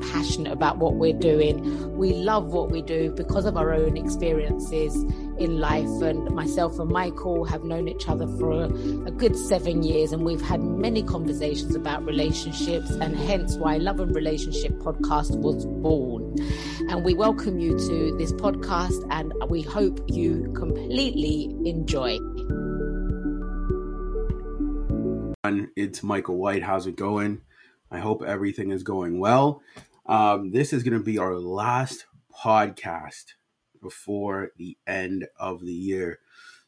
passionate about what we're doing. We love what we do because of our own experiences in life. And myself and Michael have known each other for a, a, good seven years, and we've had many conversations about relationships, and hence why Love and Relationship podcast was born. And we welcome you to this podcast, and we hope you completely enjoy. It's Michael White. How's it going? I hope everything is going well. Um, this is going to be our last podcast before the end of the year.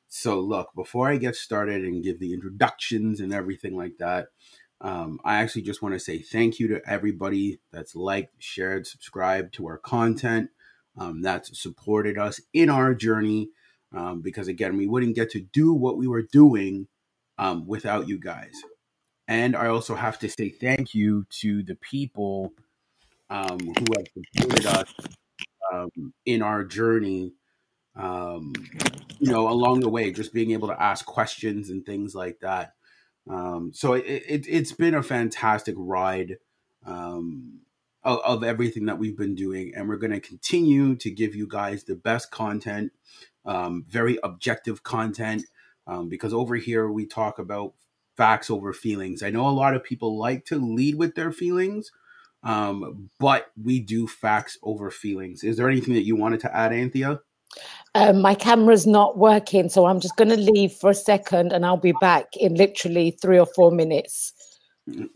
So, look, before I get started and give the introductions and everything like that, um, I actually just want to say thank you to everybody that's liked, shared, subscribed to our content, um, that's supported us in our journey. Um, because again, we wouldn't get to do what we were doing um, without you guys. And I also have to say thank you to the people um, who have supported us um, in our journey, um, you know, along the way, just being able to ask questions and things like that. Um, so it, it, has been a fantastic ride um, of, of, everything that we've been doing. And we're going to continue to give you guys the best content, um, very objective content, because over here we talk about facts over feelings. I know a lot of people like to lead with their feelings, um, but we do facts over feelings. Is there anything that you wanted to add, Anthea? Um, my camera's not working, so I'm just going to leave for a second, and I'll be back in literally three or four minutes.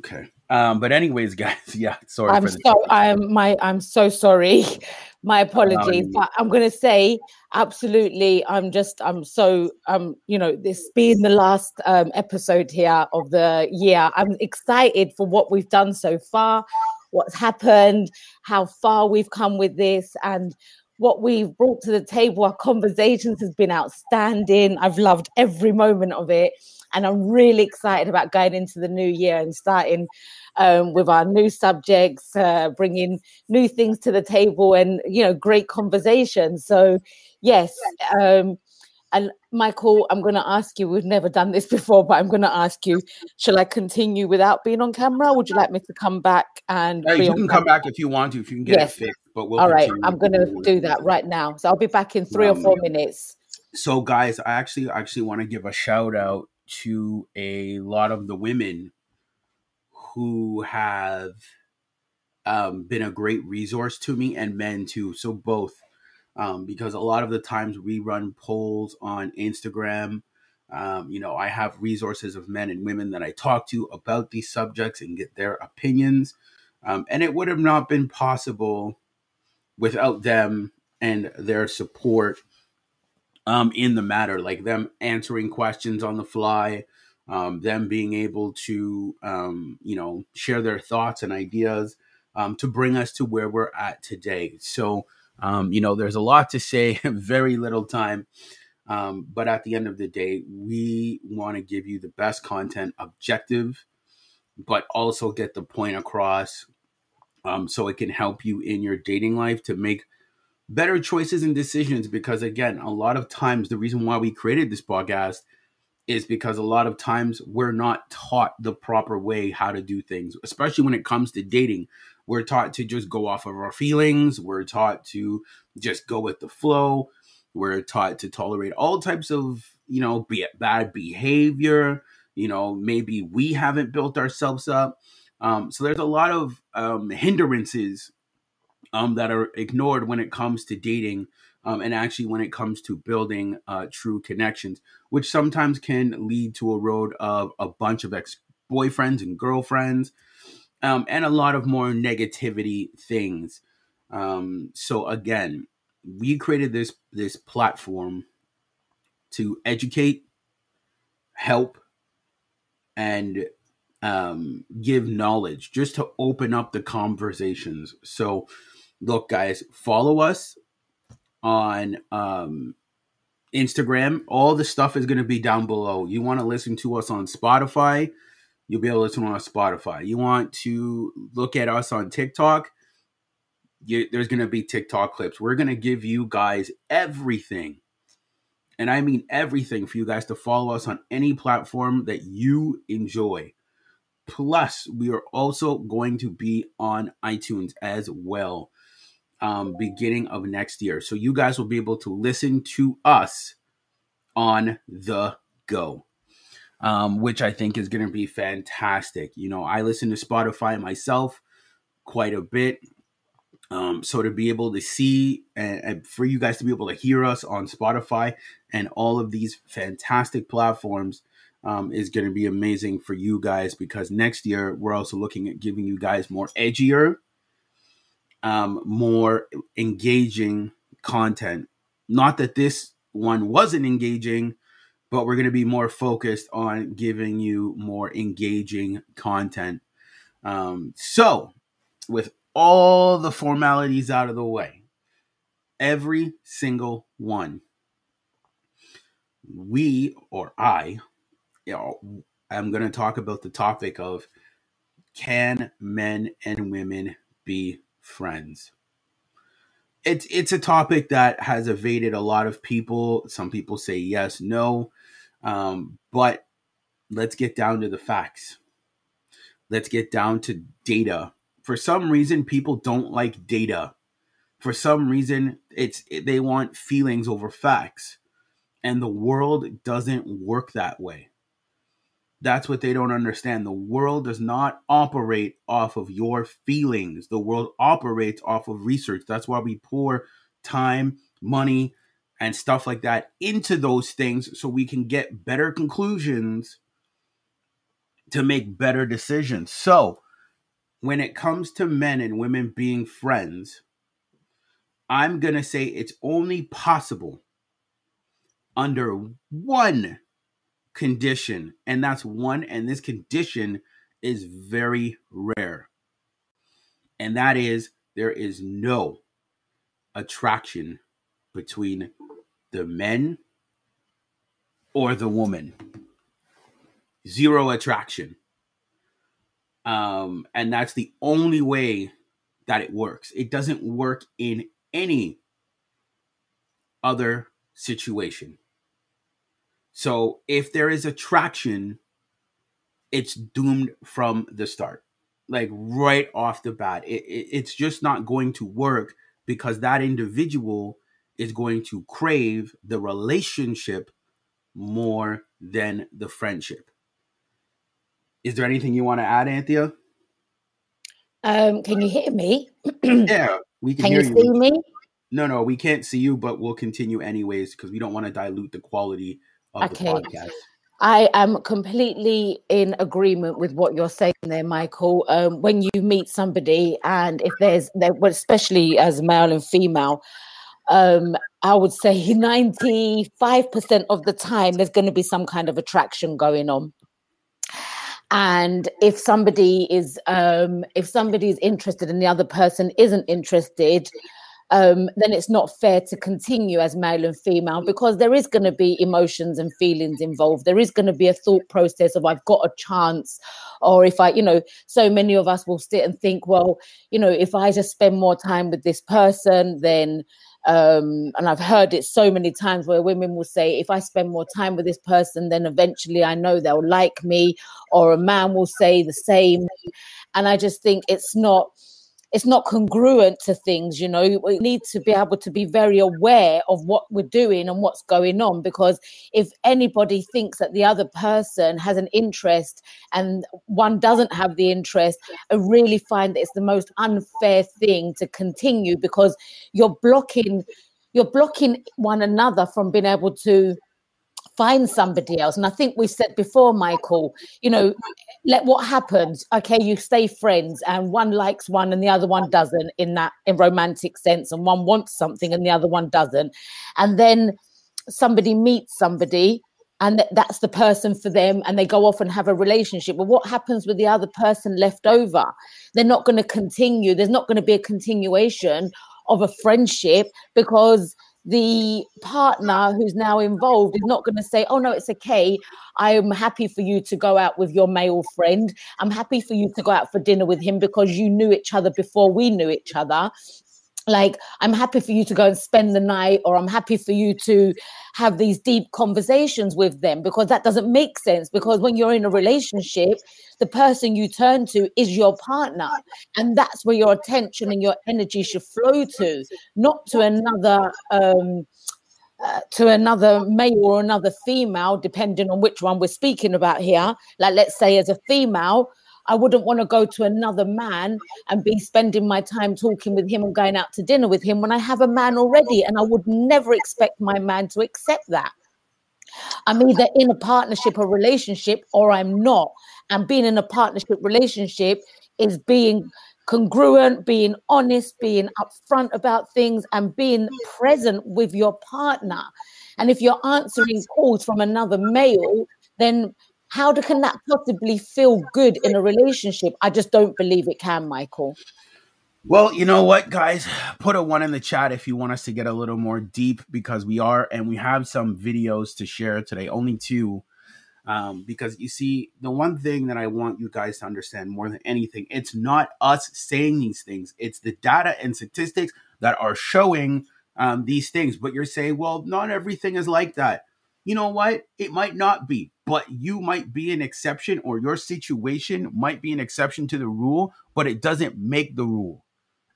Okay. Um, but anyways, guys, yeah, sorry. I'm so I'm my I'm so sorry. my apologies, um, but I'm going to say absolutely. I'm just I'm so um you know this being the last um episode here of the year. I'm excited for what we've done so far, what's happened, how far we've come with this, and what we've brought to the table. Our conversations has been outstanding. I've loved every moment of it and I'm really excited about going into the new year and starting um, with our new subjects, uh, bringing new things to the table, and you know, great conversations. So, yes. Um, and Michael, I'm going to ask you. We've never done this before, but I'm going to ask you: Shall I continue without being on camera? would you like me to come back and? you can come back if you want to, if you can get yes. it fixed. But we'll all right, I'm going to do that right now. So I'll be back in three um, or four minutes. So, guys, I actually actually want to give a shout out to a lot of the women who have um, been a great resource to me and men too. So both, um, because a lot of the times we run polls on Instagram. Um, you know, I have resources of men and women that I talk to about these subjects and get their opinions. Um, and it would have not been possible without them and their support um, in the matter, like them answering questions on the fly, um, them being able to, um, you know, share their thoughts and ideas to bring us to where we're at today. So, um, you know, there's a lot to say, very little time. Um, but at the end of the day, we want to give you the best content, objective, but also get the point across um, so it can help you in your dating life to make better choices and decisions because again a lot of times the reason why we created this podcast is because a lot of times we're not taught the proper way how to do things especially when it comes to dating we're taught to just go off of our feelings. We're taught to just go with the flow. We're taught to tolerate all types of you know be bad behavior. You know maybe we haven't built ourselves up. Um, so there's a lot of um, hindrances um, that are ignored when it comes to dating um, and actually when it comes to building uh, true connections, which sometimes can lead to a road of a bunch of ex boyfriends and girlfriends um, and a lot of more negativity things. Um, so again, we created this this platform to educate, help, and um, give knowledge, just to open up the conversations. So, look, guys, follow us on um, Instagram. All the stuff is going to be down below. You want to listen to us on Spotify, you'll be able to listen on Spotify. You want to look at us on TikTok, you, there's going to be TikTok clips. We're going to give you guys everything. And I mean everything for you guys to follow us on any platform that you enjoy. Plus, we are also going to be on iTunes as well, um, beginning of next year. So you guys will be able to listen to us on the go, um, which I think is going to be fantastic. You know, I listen to Spotify myself quite a bit. Um, so to be able to see and, and, for you guys to be able to hear us on Spotify and all of these fantastic platforms um, is going to be amazing for you guys because next year we're also looking at giving you guys more edgier, um, more engaging content. Not that this one wasn't engaging, but we're going to be more focused on giving you more engaging content. Um, so, with all the formalities out of the way. Every single one. We, or I, you know, I'm going to talk about the topic of can men and women be friends? It's it's a topic that has evaded a lot of people. Some people say yes, no, um, but let's get down to the facts. Let's get down to data. For some reason people don't like data. For some reason it's they want feelings over facts. And the world doesn't work that way. That's what they don't understand. The world does not operate off of your feelings. The world operates off of research. That's why we pour time money and stuff like that into those things so we can get better conclusions to make better decisions so when it comes to men and women being friends, I'm going to say it's only possible under one condition, and that's one, and this condition is very rare. And that is there is no attraction between the men or the woman. Zero attraction. Um, and that's the only way that it works. It doesn't work in any other situation. So if there is attraction, it's doomed from the start, like right off the bat. It, it, it's just not going to work because that individual is going to crave the relationship more than the friendship. Is there anything you want to add, Anthea? Um, can you hear me? yeah, we can, can hear you. see me? No, no, we can't see you, but we'll continue anyways because we don't want to dilute the quality of okay. the podcast. I am completely in agreement with what you're saying there, Michael. Um, when you meet somebody, and if there's, especially as male and female, um, I would say 95% of the time there's going to be some kind of attraction going on and if somebody is um, if somebody is interested and the other person isn't interested um, then it's not fair to continue as male and female because there is going to be emotions and feelings involved. There is going to be a thought process of I've got a chance, or if I, you know, so many of us will sit and think, well, you know, if I just spend more time with this person, then um, and I've heard it so many times where women will say, if I spend more time with this person, then eventually I know they'll like me, or a man will say the same. And I just think it's not it's not congruent to things you know. We need to be able to be very aware of what we're doing and what's going on because if anybody thinks that the other person has an interest and one doesn't have the interest i really find that it's the most unfair thing to continue because you're blocking you're blocking one another from being able to find somebody else. And I think we said before, Michael, you know, let what happens. Okay, you stay friends, and one likes one and the other one doesn't in that in romantic sense, and one wants something and the other one doesn't. And then somebody meets somebody and that's the person for them and they go off and have a relationship but what happens with the other person left over they're not going to continue there's not going to be a continuation of a friendship because the partner who's now involved is not going to say, Oh, no, it's okay. I am happy for you to go out with your male friend. I'm happy for you to go out for dinner with him because you knew each other before we knew each other like i'm happy for you to go and spend the night or i'm happy for you to have these deep conversations with them because that doesn't make sense because when you're in a relationship the person you turn to is your partner and that's where your attention and your energy should flow to not to another um uh, to another male or another female, depending on which one we're speaking about here. Like, let's say, as a female, I wouldn't want to go to another man and be spending my time talking with him and going out to dinner with him when I have a man already. And I would never expect my man to accept that. I'm either in a partnership or relationship or I'm not. And being in a partnership relationship is being congruent, being honest, being upfront about things, and being present with your partner. And if you're answering calls from another male, then how do, can that possibly feel good in a relationship? I just don't believe it can, Michael. Well, you know what, guys? Put a one in the chat if you want us to get a little more deep because we are, and we have some videos to share today, only two. Um, because you see, the one thing that I want you guys to understand more than anything, it's not us saying these things, it's the data and statistics that are showing um, these things. But you're saying, well, not everything is like that. You know what? It might not be but you might be an exception or your situation might be an exception to the rule, but it doesn't make the rule.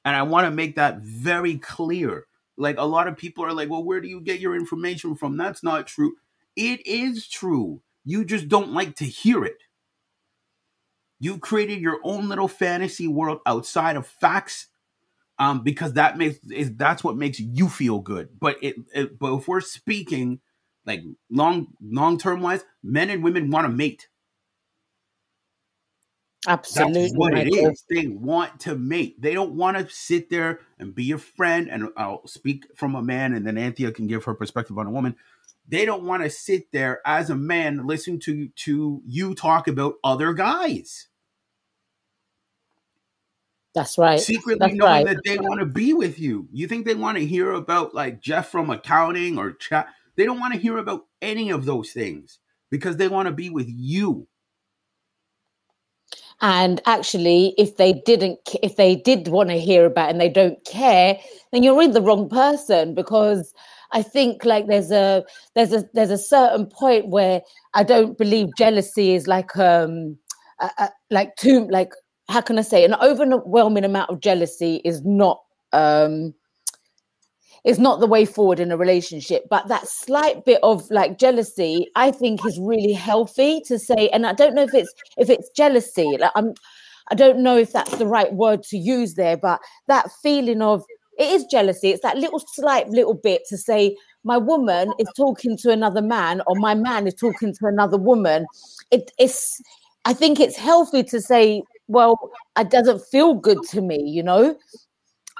And I want to make that very clear. Like a lot of people are like, well, where do you get your information from? That's not true. It is true. You just don't like to hear it. You created your own little fantasy world outside of facts um, because that makes is that's what makes you feel good. But it, it but if we're speaking like long long term wise, men and women want to mate. Absolutely, That's what it is. They want to mate. They don't want to sit there and be your friend. And I'll speak from a man, and then Anthea can give her perspective on a woman. They don't want to sit there as a man, listen to to you talk about other guys. That's right. Secretly That's knowing right. that they want to be with you. You think they want to hear about like Jeff from accounting or Chad? They don't want to hear about any of those things because they want to be with you. And actually, if they didn't, if they did want to hear about and they don't care, then you're with the wrong person because I think like there's a there's a there's a certain point where I don't believe jealousy is like um a, a, like too like how can I say an overwhelming amount of jealousy is not um is not the way forward in a relationship but that slight bit of like jealousy i think is really healthy to say and i don't know if it's if it's jealousy like i'm i don't know if that's the right word to use there but that feeling of it is jealousy it's that little slight little bit to say my woman is talking to another man or my man is talking to another woman. It, it's i think it's healthy to say well it doesn't feel good to me you know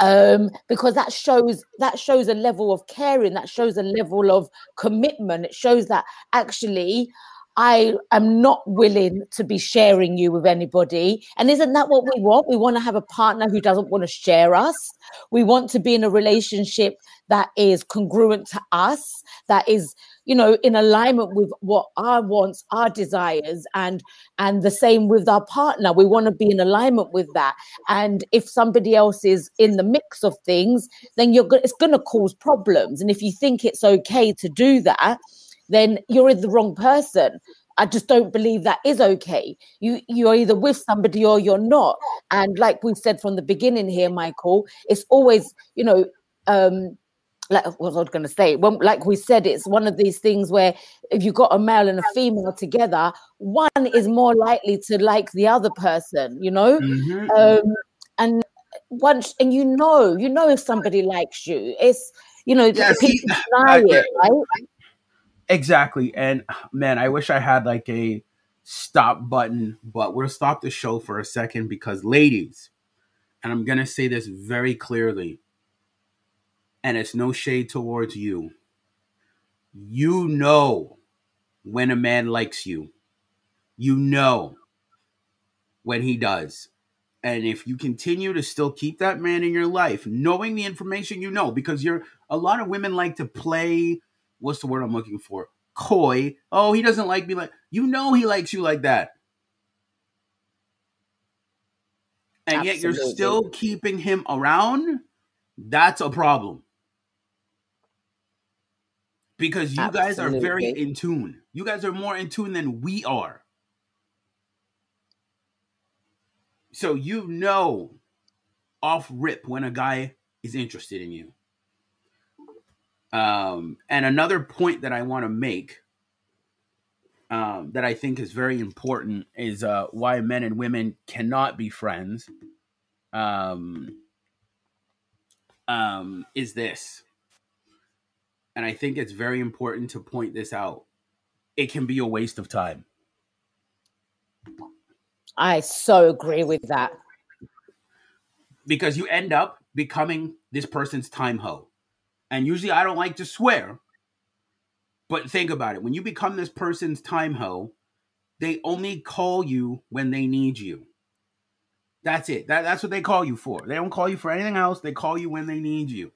um, because that shows that shows a level of caring that shows a level of commitment it shows that actually I am not willing to be sharing you with anybody. And isn't that what we want? We want to have a partner who doesn't want to share us. We want to be in a relationship that is congruent to us, that is, you know, in alignment with what our wants, our desires, and and the same with our partner. We want to be in alignment with that. And if somebody else is in the mix of things, then you're go- it's going to cause problems. And if you think it's okay to do that, then you're the wrong person. I just don't believe that is okay. You you're either with somebody or you're not. And like we've said from the beginning here, Michael, it's always, you know, um, like what I was going to say? When, like we said, it's one of these things where if you've got a male and a female together, one is more likely to like the other person, you know? Mm-hmm. Um, and once, and you know, you know if somebody likes you, it's, you know, Yeah, people see, deny I- it, right? Exactly. And man, I wish I had like a stop button, but we'll stop the show for a second because, ladies, and I'm going to say this very clearly, and it's no shade towards you. You know when a man likes you, you know when he does. And if you continue to still keep that man in your life, knowing the information you know, because you're a lot of women like to play what's the word I'm looking for? Coy. Oh, he doesn't like me like you know he likes you like that. And Absolutely. yet you're still keeping him around. That's a problem. Because you Absolutely. guys are very in tune. You guys are more in tune than we are. So you know off rip when a guy is interested in you. Um, and another point that I want to make um, that I think is very important is uh, why men and women cannot be friends. Um, um, is this, and I think it's very important to point this out. It can be a waste of time. I so agree with that. Because you end up becoming this person's time hoe. And usually I don't like to swear, but think about it. When you become this person's time hoe, they only call you when they need you. That's it. That, that's what they call you for. They don't call you for anything else. They call you when they need you.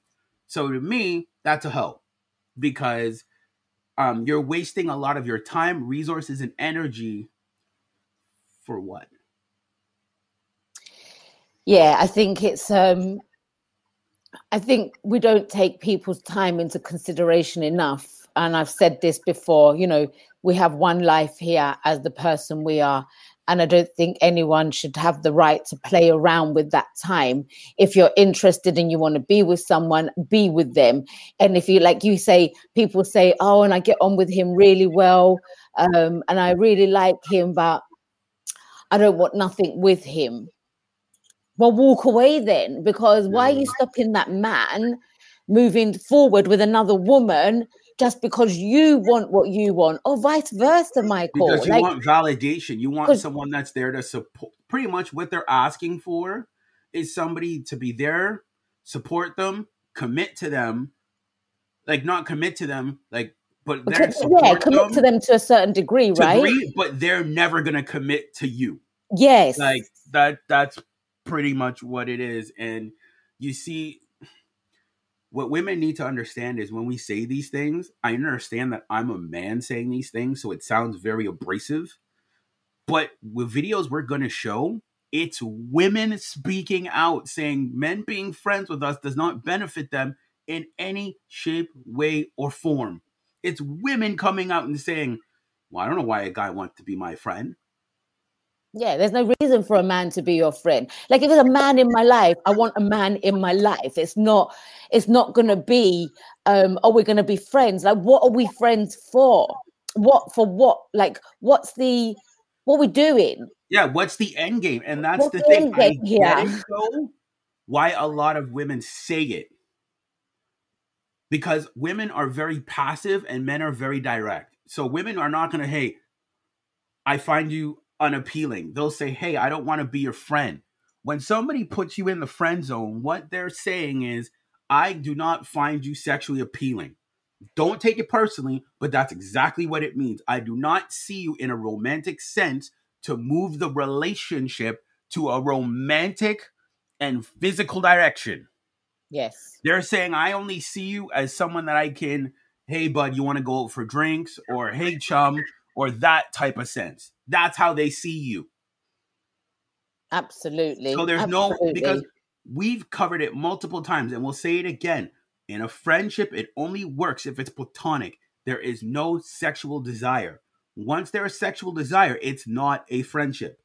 So to me, that's a hoe because um, you're wasting a lot of your time, resources, and energy for what? Yeah, I think it's um I think we don't take people's time into consideration enough. And I've said this before, you know, we have one life here as the person we are. And I don't think anyone should have the right to play around with that time. If you're interested and you want to be with someone, be with them. And if you, like you say, people say, oh, and I get on with him really well. Um, and I really like him, but I don't want nothing with him well walk away then because why are you stopping that man moving forward with another woman just because you want what you want or vice versa michael because you like, want validation. You want someone that's there to support pretty much what they're asking for is somebody to be there support them commit to them like not commit to them like but yeah commit them to them to a certain degree right? degree, but they're never gonna commit to you. Yes. Like that that's pretty much what it is. And you see, what women need to understand is when we say these things, I understand that I'm a man saying these things, so it sounds very abrasive. But with videos we're going to show, it's women speaking out saying men being friends with us does not benefit them in any shape, way, or form. It's women coming out and saying, Well, I don't know why a guy wants to be my friend. Yeah, there's no reason for a man to be your friend. Like if there's a man in my life, I want a man in my life. It's not, it's not gonna be, um, oh, we're gonna be friends. Like, what are we friends for? What for what? Like, what's the what we doing? Yeah, what's the end game? And that's what's the, thing. I get it, though, why a lot of women say it. Because women are very passive and men are very direct. So women are not gonna, hey, I find you unappealing. They'll say, Hey, I don't want to be your friend. When somebody puts you in the friend zone, what they're saying is, I do not find you sexually appealing. Don't take it personally, but that's exactly what it means. I do not see you in a romantic sense to move the relationship to a romantic and physical direction. Yes. They're saying, I only see you as someone that I can, hey, bud, you want to go out for drinks? Or, hey, chum, or that type of sense. That's how they see you. Absolutely. So there's Absolutely. no because we've covered it multiple times and we'll say it again. In a friendship, it only works if it's platonic. There is no sexual desire. Once there is sexual desire, it's not a friendship.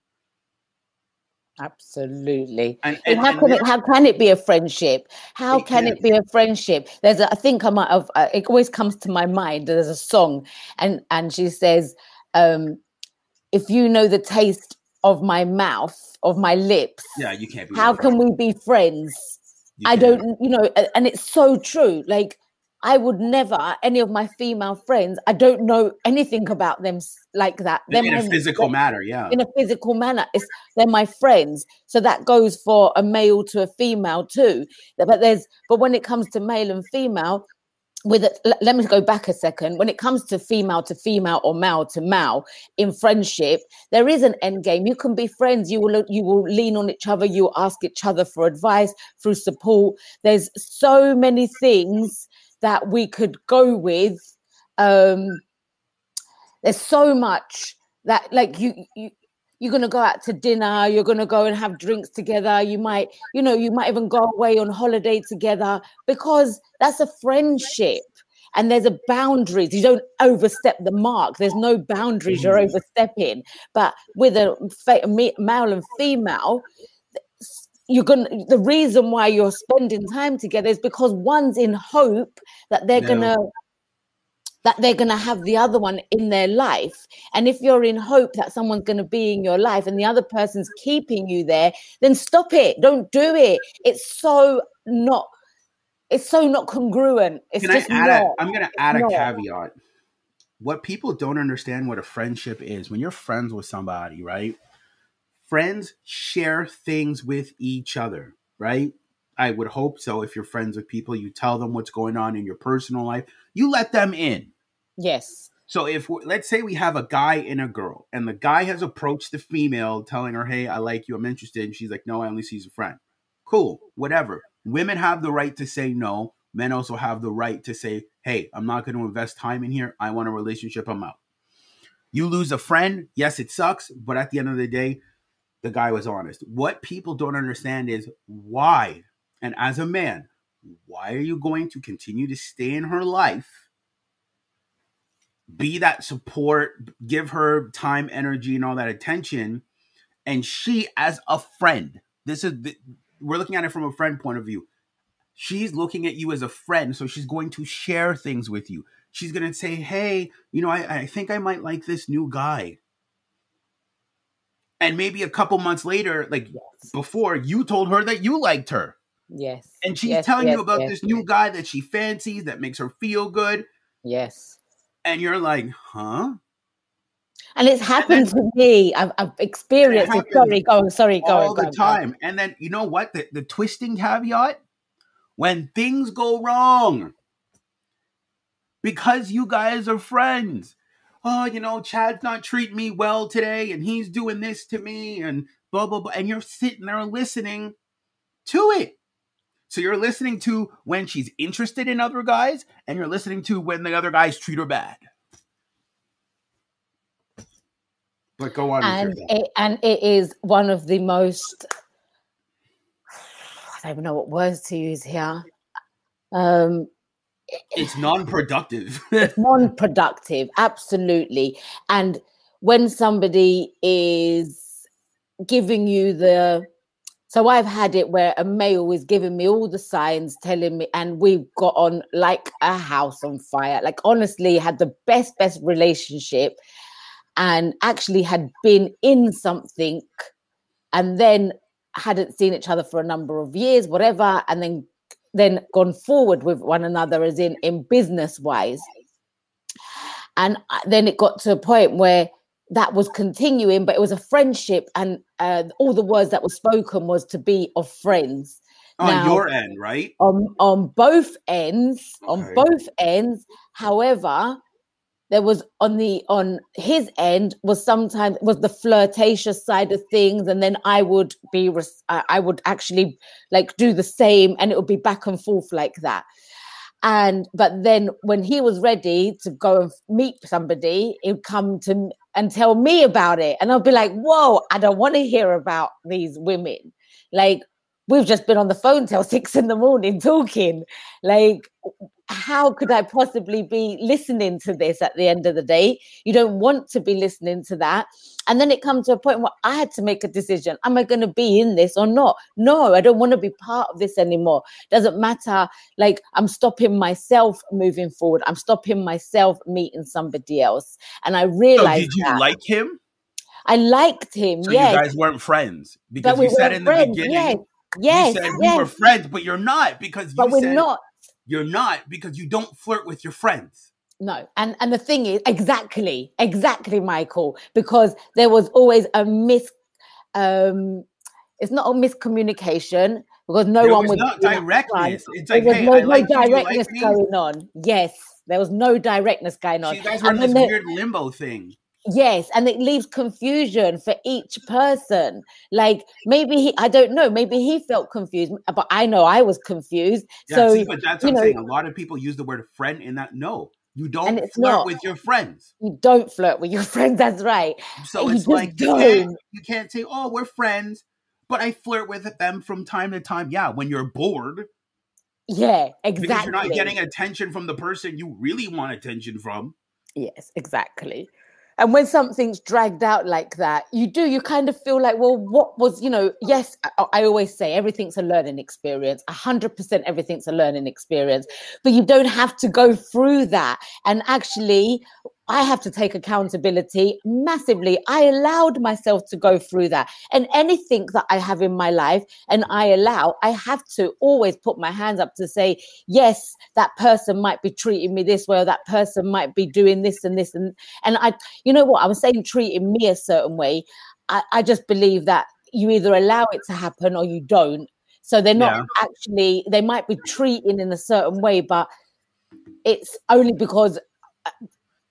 Absolutely. And, and, how can it? How can it be a friendship? How it can, can, it be a friendship? There's, a, I think I might have. Uh, it always comes to my mind. There's a song, and and she says, um, "If you know the taste of my mouth, of my lips, yeah, you can't. how can we be friends? You I don't, you know, and it's so true. Like I would never, any of my female friends, I don't know anything about them like that. They're in a physical matter, yeah. In a physical manner. It's they're my friends. So that goes for a male to a female too. But there's but when it comes to male and female, with it, let me go back a second. When it comes to female to female or male to male in friendship, there is an end game. You can be friends. You will you will lean on each other. You will ask each other for advice through support. There's so many things that we could go with. Um, there's so much that like you you you're going to go out to dinner you're going to go and have drinks together you might you know you might even go away on holiday together because that's a friendship and there's a boundaries you don't overstep the mark there's no boundaries you're mm-hmm. overstepping but with a male and female you're gonna the reason why you're spending time together is because one's in hope that they're yeah. gonna that they're gonna have the other one in their life and if you're in hope that someone's gonna be in your life and the other person's keeping you there then stop it don't do it it's so not it's so not congruent it's Can just I add not, a, i'm gonna add a not. caveat what people don't understand what a friendship is when you're friends with somebody right friends share things with each other, right? I would hope so. If you're friends with people, you tell them what's going on in your personal life, you let them in. Yes. So if let's say we have a guy and a girl, and the guy has approached the female, telling her, "Hey, I like you, I'm interested," and she's like, "No, I only see as a friend." Cool, whatever. Women have the right to say no. Men also have the right to say, "Hey, I'm not going to invest time in here. I want a relationship. I'm out." You lose a friend, yes, it sucks, but at the end of the day, the guy was honest. What people don't understand is why, and as a man, why are you going to continue to stay in her life? Be that support, give her time, energy, and all that attention. And she, as a friend, this is the, we're looking at it from a friend point of view. She's looking at you as a friend, so she's going to share things with you. She's going to say, Hey, you know, I, I think I might like this new guy and maybe a couple months later, like yes. before, you told her that you liked her. Yes. And she's yes, telling yes, you about this new guy that she fancies that makes her feel good. Yes. And you're like, huh? And it's happened and then, to me. I've, I've experienced it. Sorry, go, sorry, go. All go, the time. Go. And then you know what? The, the twisting caveat when things go wrong, because you guys are friends, oh, you know, Chad's not treating me well today and he's doing this to me and blah, blah, blah. And you're sitting there listening to it. So you're listening to when she's interested in other guys and you're listening to when the other guys treat her bad. But go on. And it, and it is one of the most, I don't even know what words to use here. Um, it's non-productive non-productive absolutely and when somebody is giving you the so i've had it where a male is giving me all the signs telling me and we've got on like a house on fire. Like honestly had the best best relationship and actually had been in something and then hadn't seen each other for a number of years whatever and then then gone forward with one another as in in business wise and uh, then it got to a point where that was continuing but it was a friendship and uh, all the words that were spoken was to be of friends. On now, your end right? on on both ends okay. on both ends however there was on the on his end was sometimes was the flirtatious side of things and then i would be i would actually like do the same and it would be back and forth like that and but then when he was ready to go and meet somebody he'd come to and tell me about it. And I'd be like whoa i don't want to hear about these women. Like we've just been on the phone till six in the morning talking. Like how could I possibly be listening to this at the end of the day? You don't want to be listening to that. And then it comes to a point where I had to make a decision. Am I going to be in this or not? No, I don't want to be part of this anymore. Doesn't matter. Like I'm stopping myself moving forward. I'm stopping myself meeting somebody else. And I realized. So did you that. like him? I liked him. So yes. you guys weren't friends because we you said in the beginning. Yes. Yes, you said yes. we were friends, but you're not because but we're said, not you're not because you don't flirt with your friends. No, and and the thing is exactly, exactly, Michael, because there was always a mis, um, it's not a miscommunication because no there one was not directness. It's there was hey, no, no like directness like going on. Yes, there was no directness going on. you guys were in this weird limbo thing. Yes, and it leaves confusion for each person. Like maybe he, I don't know, maybe he felt confused, but I know I was confused. Yeah, so see, but that's you what I'm know- saying. A lot of people use the word friend in that. No, you don't flirt not. with your friends. you don't flirt with your friends. That's right. So it's like you can't, you can't say, "Oh, we're friends," but I flirt with them from time to time. Yeah, when you're bored Yeah, exactly. because you're not getting attention from the person you really want attention from. Yes, exactly. And when something's dragged out like that, you do, you kind of feel like, well, what was, you know, yes, I, I always say everything's a learning experience. A hundred percent everything's a learning experience. But you don't have to go through that. And actually, I have to take accountability massively. I allowed myself to go through that. And anything that I have in my life and I allow, I have to always put my hands up to say, yes, that person might be treating me this way, or that person might be doing this and this. And and I, you know what, I was saying treating me a certain way. I, I just believe that you either allow it to happen or you don't. So they're not Yeah. actually, they might be treating in a certain way, but it's only because uh,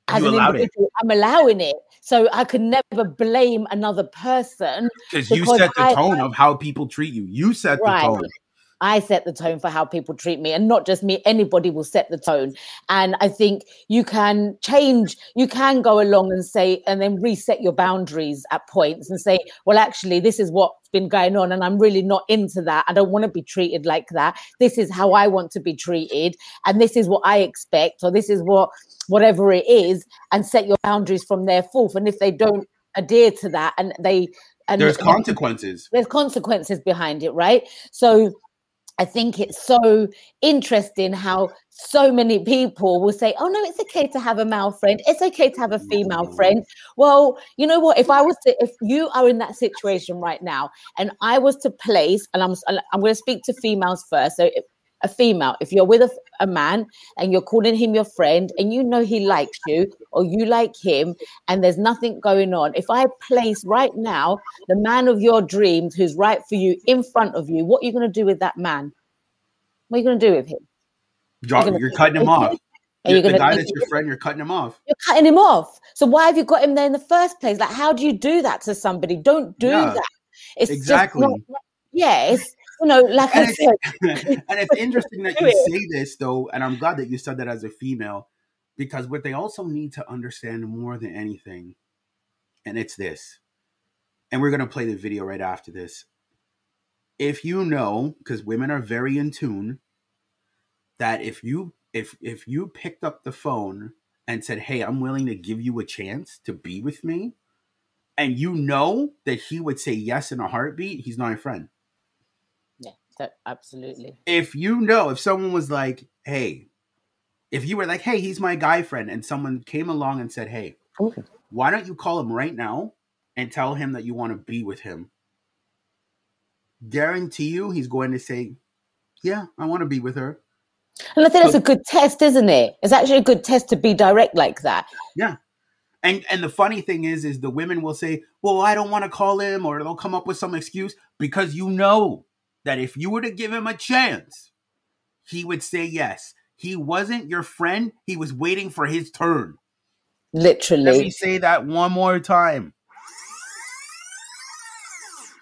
as You an allowed it. individual, I'm allowing it. So I can never blame another person. Because you set the I- tone of how people treat you. You set Right. the tone. I set the tone for how people treat me, and not just me, anybody will set the tone. And I think you can change, you can go along and say, and then reset your boundaries at points and say, well, actually, this is what's been going on, and I'm really not into that. I don't want to be treated like that. This is how I want to be treated, and this is what I expect, or this is what whatever it is, and set your boundaries from there forth. And if they don't adhere to that, and they and There's consequences. there's consequences behind it, right? So I think it's so interesting how so many people will say, oh, no, it's okay to have a male friend. It's okay to have a female friend. Well, you know what? If I was to, if you are in that situation right now and I was to place, and I'm, I'm going to speak to females first. So a female, if you're with a, a man and you're calling him your friend and you know he likes you or you like him and there's nothing going on, if I place right now the man of your dreams who's right for you in front of you, what are you going to do with that man? What are you going to do with him? You're, you're cutting him off. Are you the guy that's your friend, you're cutting him off. You're cutting him off. So why have you got him there in the first place? Like, how do you do that to somebody? Don't do Yeah, that. It's exactly. Just not, yes, you know, like I And said, it's, and it's interesting that you say this though, and I'm glad that you said that as a female, because what they also need to understand more than anything, and it's this, and we're gonna play the video right after this. If you know, because women are very in tune, that if you if if you picked up the phone and said, "Hey, I'm willing to give you a chance to be with me," and you know that he would say yes in a heartbeat, he's not a friend yeah, so- absolutely. if you know if someone was like hey if you were like hey he's my guy friend and someone came along and said hey Okay. why don't you call him right now and tell him that you want to be with him guarantee you he's going to say yeah i want to be with her And I think that's a good test, isn't it? It's actually a good test to be direct like that. Yeah. And and the funny thing is is the women will say well i don't want to call him or they'll come up with some excuse because you know that if you were to give him a chance he would say yes he wasn't your friend he was waiting for his turn Literally. Let me say that one more time.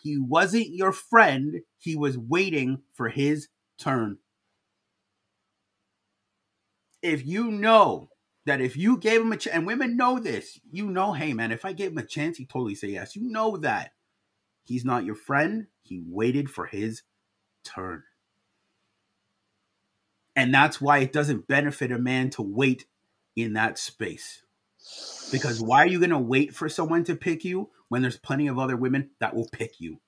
He wasn't your friend. He was waiting for his turn. If you know that if you gave him a chance, and women know this, you know, hey man, if I gave him a chance, he'd totally say yes. You know that. He's not your friend. He waited for his turn. And that's why it doesn't benefit a man to wait in that space. Because why are you going to wait for someone to pick you when there's plenty of other women that will pick you?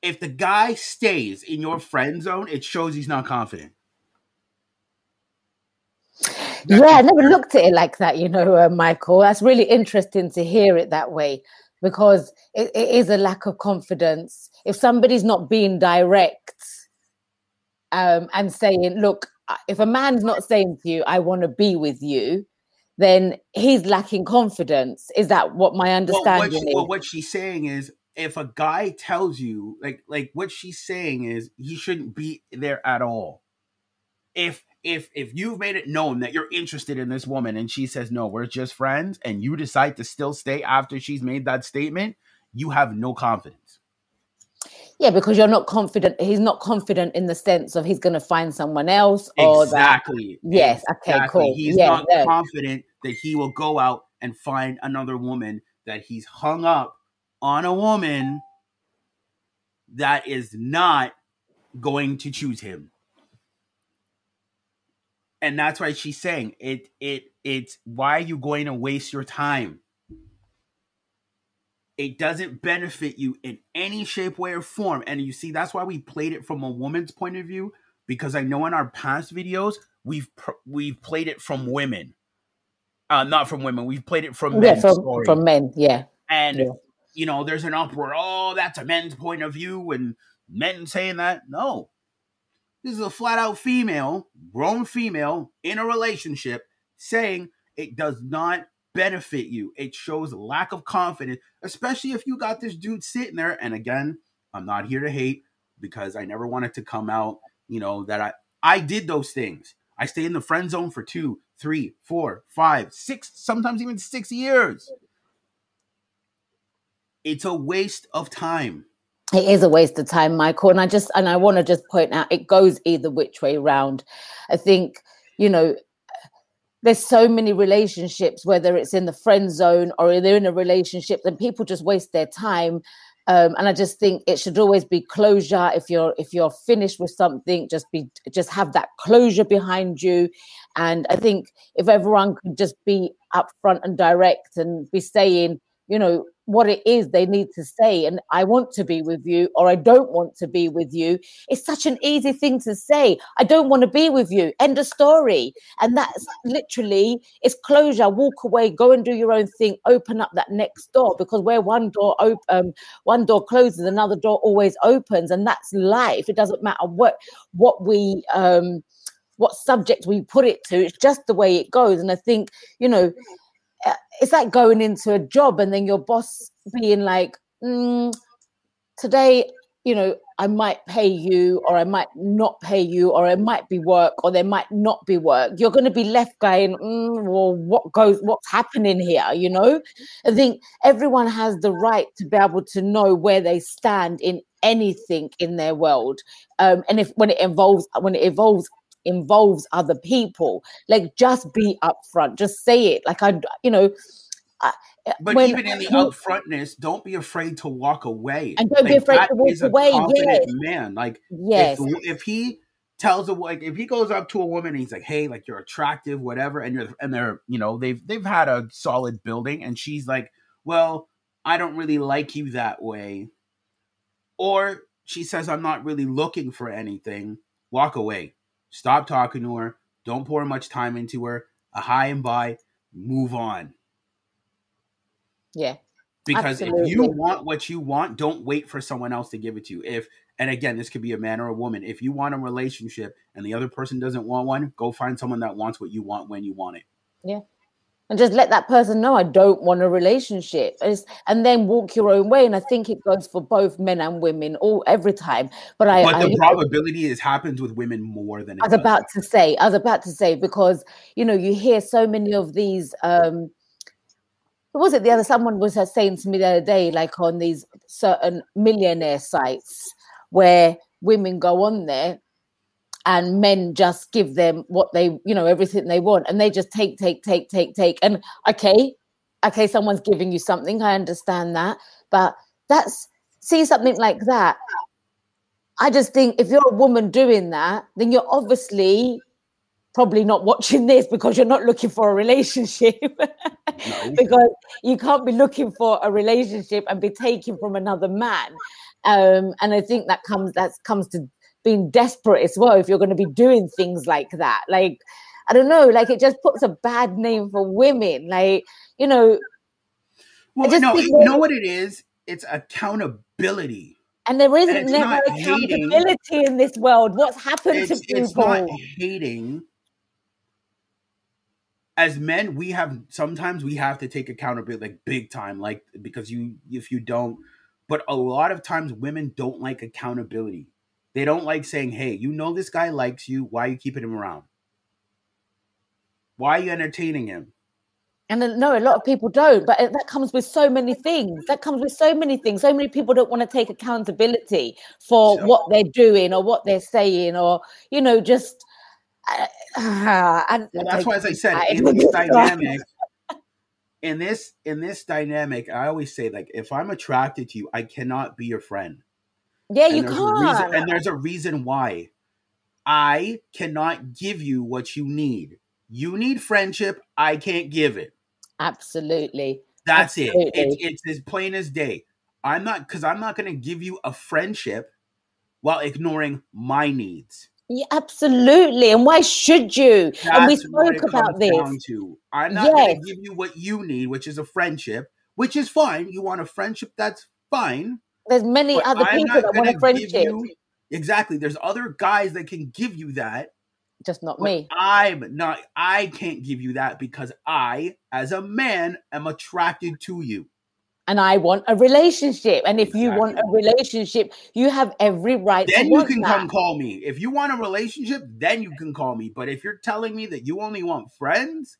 If the guy stays in your friend zone, it shows he's not confident. Yeah, I never looked at it like that, you know, uh, Michael. That's really interesting to hear it that way because it, it is a lack of confidence. If somebody's not being direct, um, and saying, look, if a man's not saying to you, I want to be with you, then he's lacking confidence. Is that what my understanding well, what is? Well, what she's saying is if a guy tells you like like what she's saying is he shouldn't be there at all. If if if you've made it known that you're interested in this woman and she says no, we're just friends and you decide to still stay after she's made that statement, you have no confidence. Yeah, because you're not confident. He's not confident in the sense of he's going to find someone else. Or exactly. That, yes. Okay. Exactly. Cool. He's yeah, not yeah. confident that he will go out and find another woman that he's hung up on a woman that is not going to choose him. And that's why she's saying it it it's why are you going to waste your time? It doesn't benefit you in any shape, way, or form. And you see, that's why we played it from a woman's point of view, because I know in our past videos we've we've played it from women, uh, not from women. We've played it from yeah, men. from, from men, yeah. And yeah. you know, there's an uproar. Oh, that's a men's point of view, and men saying that. No, this is a flat out female, grown female in a relationship saying it does not benefit you. It shows lack of confidence, especially if you got this dude sitting there. And again, I'm not here to hate because I never wanted to come out, you know, that I I did those things. I stayed in the friend zone for two, three, four, five, six, sometimes even six years. It's a waste of time. It is a waste of time, Michael. And I just and I want to just point out it goes either which way round. I think, you know, there's so many relationships, whether it's in the friend zone or they're in a relationship, and people just waste their time. Um, and I just think it should always be closure. If you're if you're finished with something, just be just have that closure behind you. And I think if everyone could just be upfront and direct and be saying, you know, what it is they need to say and i want to be with you or i don't want to be with you. It's such an easy thing to say i don't want to be with you. End of story. And that's literally it's closure. Walk away. Go and do your own thing. Open up that next door because where one door open um, one door closes another door always opens and that's life. It doesn't matter what what we um what subject we put it to. It's just the way it goes. And i think you know it's like going into a job and then your boss being like, mm, today, you know, I might pay you or I might not pay you or it might be work or there might not be work. You're going to be left going, mm, well, what goes, what's happening here? You know, I think everyone has the right to be able to know where they stand in anything in their world. Um, and if when it involves when it involves involves other people. Like just be upfront, just say it. Like I, you know. I, uh, but when, even in the upfrontness, don't be afraid to walk away. And don't like, be afraid to walk away. Yes. man. Like yes. if, if he tells a like if he goes up to a woman and he's like, "Hey, like you're attractive, whatever," and you're and they're you know they've they've had a solid building, and she's like, "Well, I don't really like you that way," or she says, "I'm not really looking for anything." Walk away. Stop talking to her. Don't pour much time into her. A hi and bye, move on. Yeah. Because Absolutely. if you want what you want, don't wait for someone else to give it to you. If and again, this could be a man or a woman. If you want a relationship and the other person doesn't want one, go find someone that wants what you want when you want it. Yeah and just let that person know I don't want a relationship, and then walk your own way. And I think it goes for both men and women all every time. But I, but the I, probability is happens with women more than. I was about to say. I was about to say because you know you hear so many of these. um was it the other? Someone was saying to me the other day, like on these certain millionaire sites where women go on there and men just give them what they you know everything they want and they just take take take take take and okay okay someone's giving you something i understand that but that's see something like that. I just think if you're a woman doing that then you're obviously probably not watching this because you're not looking for a relationship. No. because you can't be looking for a relationship and be taken from another man. Um, and i think that comes that comes to being desperate as well if you're going to be doing things like that like i don't know like it just puts a bad name for women like you know well no you know what it is it's accountability And there isn't and never accountability hating. in this world. What's happened it's, to people? It's not hating. As men, we have sometimes we have to take accountability like big time, like because you if you don't, but a lot of times women don't like accountability. They don't like saying, "Hey, you know this guy likes you. Why are you keeping him around? Why are you entertaining him?" And no, a lot of people don't, but that comes with so many things. That comes with so many things. So many people don't want to take accountability for what they're doing or what they're saying, or you know, just. Uh, well, that's why, as I said, in this dynamic, in this in this dynamic, I always say, like, if I'm attracted to you, I cannot be your friend. Yeah, you can't. And there's a reason why. I cannot give you what you need. You need friendship. I can't give it. Absolutely. That's Absolutely. it. It's, it's as plain as day. I'm not because I'm not going to give you a friendship while ignoring my needs. Yeah, absolutely. And why should you? That's and we spoke about this. To. I'm not yes. going to give you what you need, which is a friendship, which is fine. You want a friendship, that's fine. There's many other I'm people that want a friendship. You, exactly. There's other guys that can give you that just not me. I'm not, I can't give you that because I, as a man, am attracted to you. And I want a relationship. And if exactly. you want a relationship, you have every right then you can that. come call me. If you want a relationship, then you can call me. But if you're telling me that you only want friends,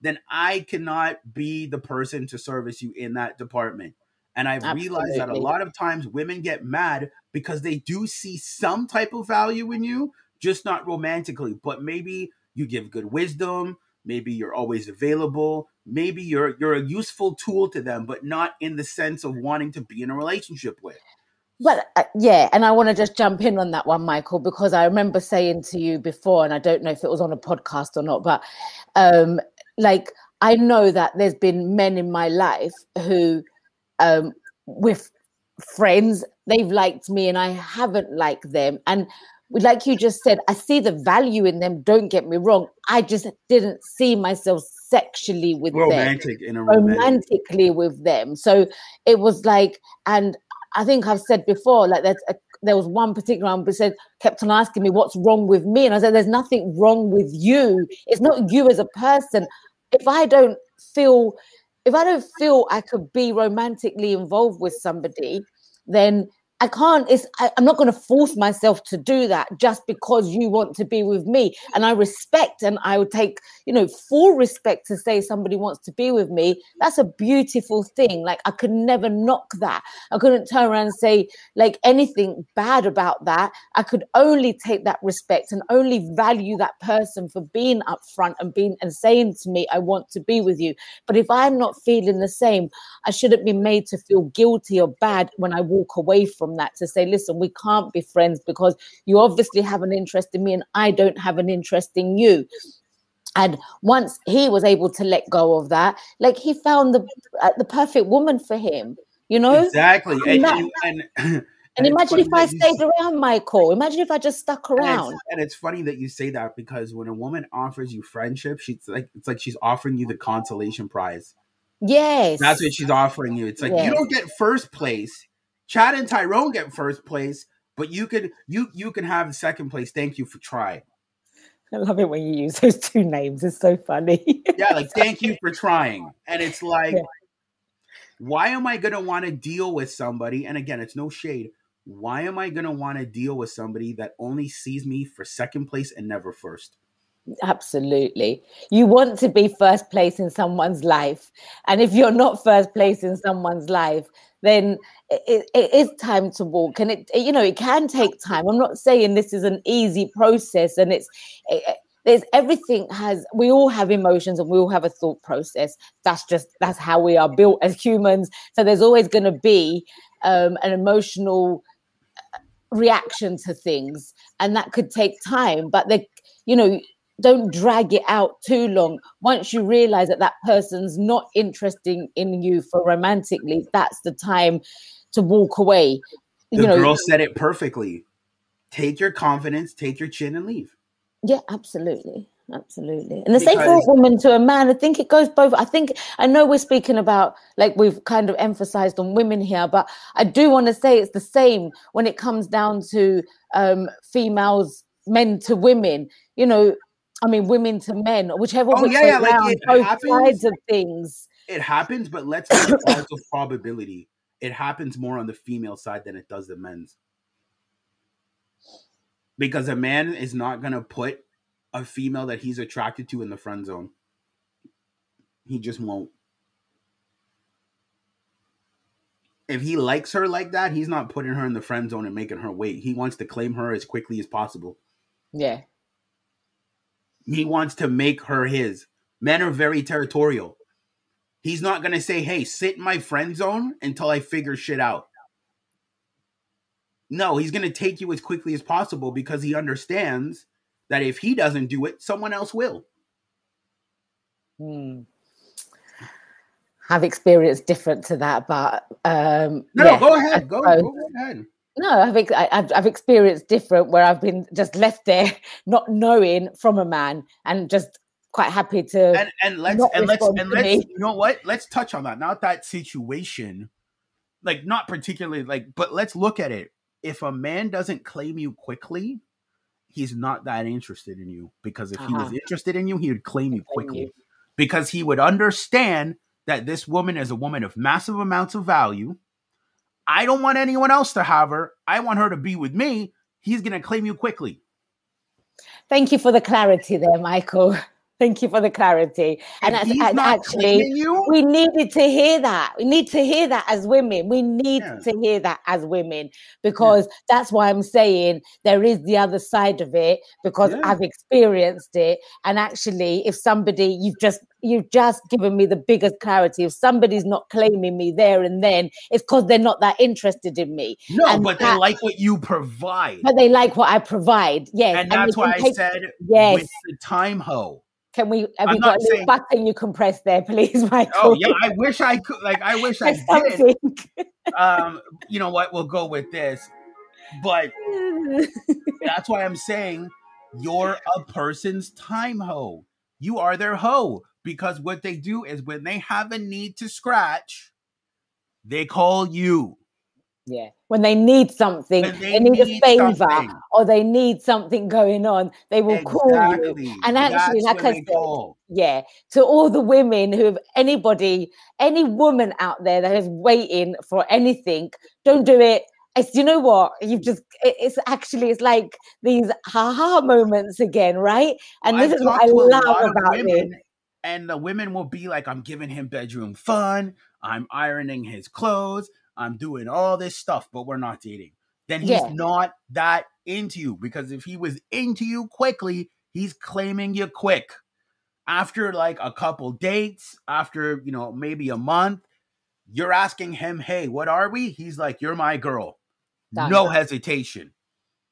then I cannot be the person to service you in that department. And I've Absolutely. realized that a lot of times women get mad because they do see some type of value in you, just not romantically, but maybe you give good wisdom, maybe you're always available, maybe you're you're a useful tool to them, but not in the sense of wanting to be in a relationship with. But uh, yeah, and I want to just jump in on that one, Michael, because I remember saying to you before, and I don't know if it was on a podcast or not, but um, like I know that there's been men in my life who, um, with friends, they've liked me and I haven't liked them, and like you just said, I see the value in them. Don't get me wrong. I just didn't see myself sexually with romantic them, in a romantic. romantically with them. So it was like, and I think I've said before, like that. there was one particular one who said kept on asking me what's wrong with me, and I said, "There's nothing wrong with you. It's not you as a person. If I don't feel, if I don't feel I could be romantically involved with somebody, then I can't, it's, I, am not going to force myself to do that just because you want to be with me. And I respect and I would take, you know, full respect to say somebody wants to be with me. That's a beautiful thing. Like I could never knock that. I couldn't turn around and say like anything bad about that. I could only take that respect and only value that person for being upfront and being and saying to me, I want to be with you. But if I'm not feeling the same, I shouldn't be made to feel guilty or bad when I walk away from that to say, listen, we can't be friends because you obviously have an interest in me and I don't have an interest in you. And once he was able to let go of that, like he found the uh, the perfect woman for him, you know exactly. And, and, and, and, and imagine if I stayed say, around, Michael. Imagine if I just stuck around. It's, and it's, funny that you say that because when a woman offers you friendship, she's like it's like she's offering you the consolation prize. Yes, that's what she's offering you. It's like yes. you don't get first place, Chad and Tyrone get first place, but you could you you can have second place. Thank you for trying. I love it when you use those two names. It's so funny. yeah, like thank you for trying. And it's like, yeah. why am I gonna want to deal with somebody? And again, it's no shade. Why am I gonna want to deal with somebody that only sees me for second place and never first? Absolutely. You want to be first place in someone's life. And if you're not first place in someone's life, then it, it is time to walk and it, you know it can take time i'm not saying this is an easy process and it's it, there's everything has we all have emotions and we all have a thought process that's just that's how we are built as humans so there's always going to be um, an emotional uh, reaction to things and that could take time but the you know don't drag it out too long. Once you realize that that person's not interested in you for romantically, that's the time to walk away. The you know, girl said it perfectly. Take your confidence, take your chin, and leave. Yeah, absolutely. absolutely and the because, same for a woman to a man i think it goes both i think i know we're speaking about like we've kind of emphasized on women here but i do want to say it's the same when it comes down to um females men to women you know i mean women to men whichever oh, yeah, yeah, like both happens, sides of things it happens but let's odds of probability it happens more on the female side than it does the men's because a man is not going to put a female that he's attracted to in the friend zone. He just won't. If he likes her like that, he's not putting her in the friend zone and making her wait. He wants to claim her as quickly as possible. Yeah. He wants to make her his. Men are very territorial. He's not going to say, hey, sit in my friend zone until I figure shit out. No, he's going to take you as quickly as possible because he understands that if he doesn't do it, someone else will. Hmm. Have experienced different to that, but um, no, yeah, go ahead, go, go ahead. No, I've, I've I've experienced different where I've been just left there, not knowing from a man, and just quite happy to and, and let's and let's and let's me. you know what let's touch on that not that situation like not particularly like but let's look at it if a man doesn't claim you quickly, he's not that interested in you. Because if uh-huh. he was uh-huh. interested in you, he would claim you quickly. Because he would understand that this woman is a woman of massive amounts of value. I don't want anyone else to have her. I want her to be with me. He's going to claim you quickly. Thank you for the clarity there, Michael. Thank you for the clarity. And, and, and actually, we needed to hear that. We need to hear that as women. We need yeah. to hear that as women because yeah. that's why I'm saying there is the other side of it because yeah. I've experienced it. And actually, if somebody you've just you've just given me the biggest clarity. If somebody's not claiming me there and then, it's because they're not that interested in me. No, and but that, they like what you provide. But they like what I provide. Yes. And that's and why I said yes. with the time hoe can we have I'm you got a little button you can press there, please, Michael? Oh yeah, I wish I could. Like I wish I did. um, you know what? We'll go with this, but that's why I'm saying you're a person's time hoe. You are their hoe because what they do is when they have a need to scratch, they call you. Yeah. When they need something, they, they, need, need a favor something. or they need something going on, they will exactly. call you. And actually, That's like I said, go. yeah, to all the women who have anybody, any woman out there that is waiting for anything, don't do it. It's you know what you've just it's actually it's like these haha moments again, right? And well, this is what I love about women, this. And the women will be like, I'm giving him bedroom fun, I'm ironing his clothes, I'm doing all this stuff, but we're not dating. Then he's yeah. not that into you because if he was into you quickly, he's claiming you quick. After like a couple dates, after, you know, maybe a month, you're asking him, "Hey, what are we?" He's like, "You're my girl." Done. No hesitation.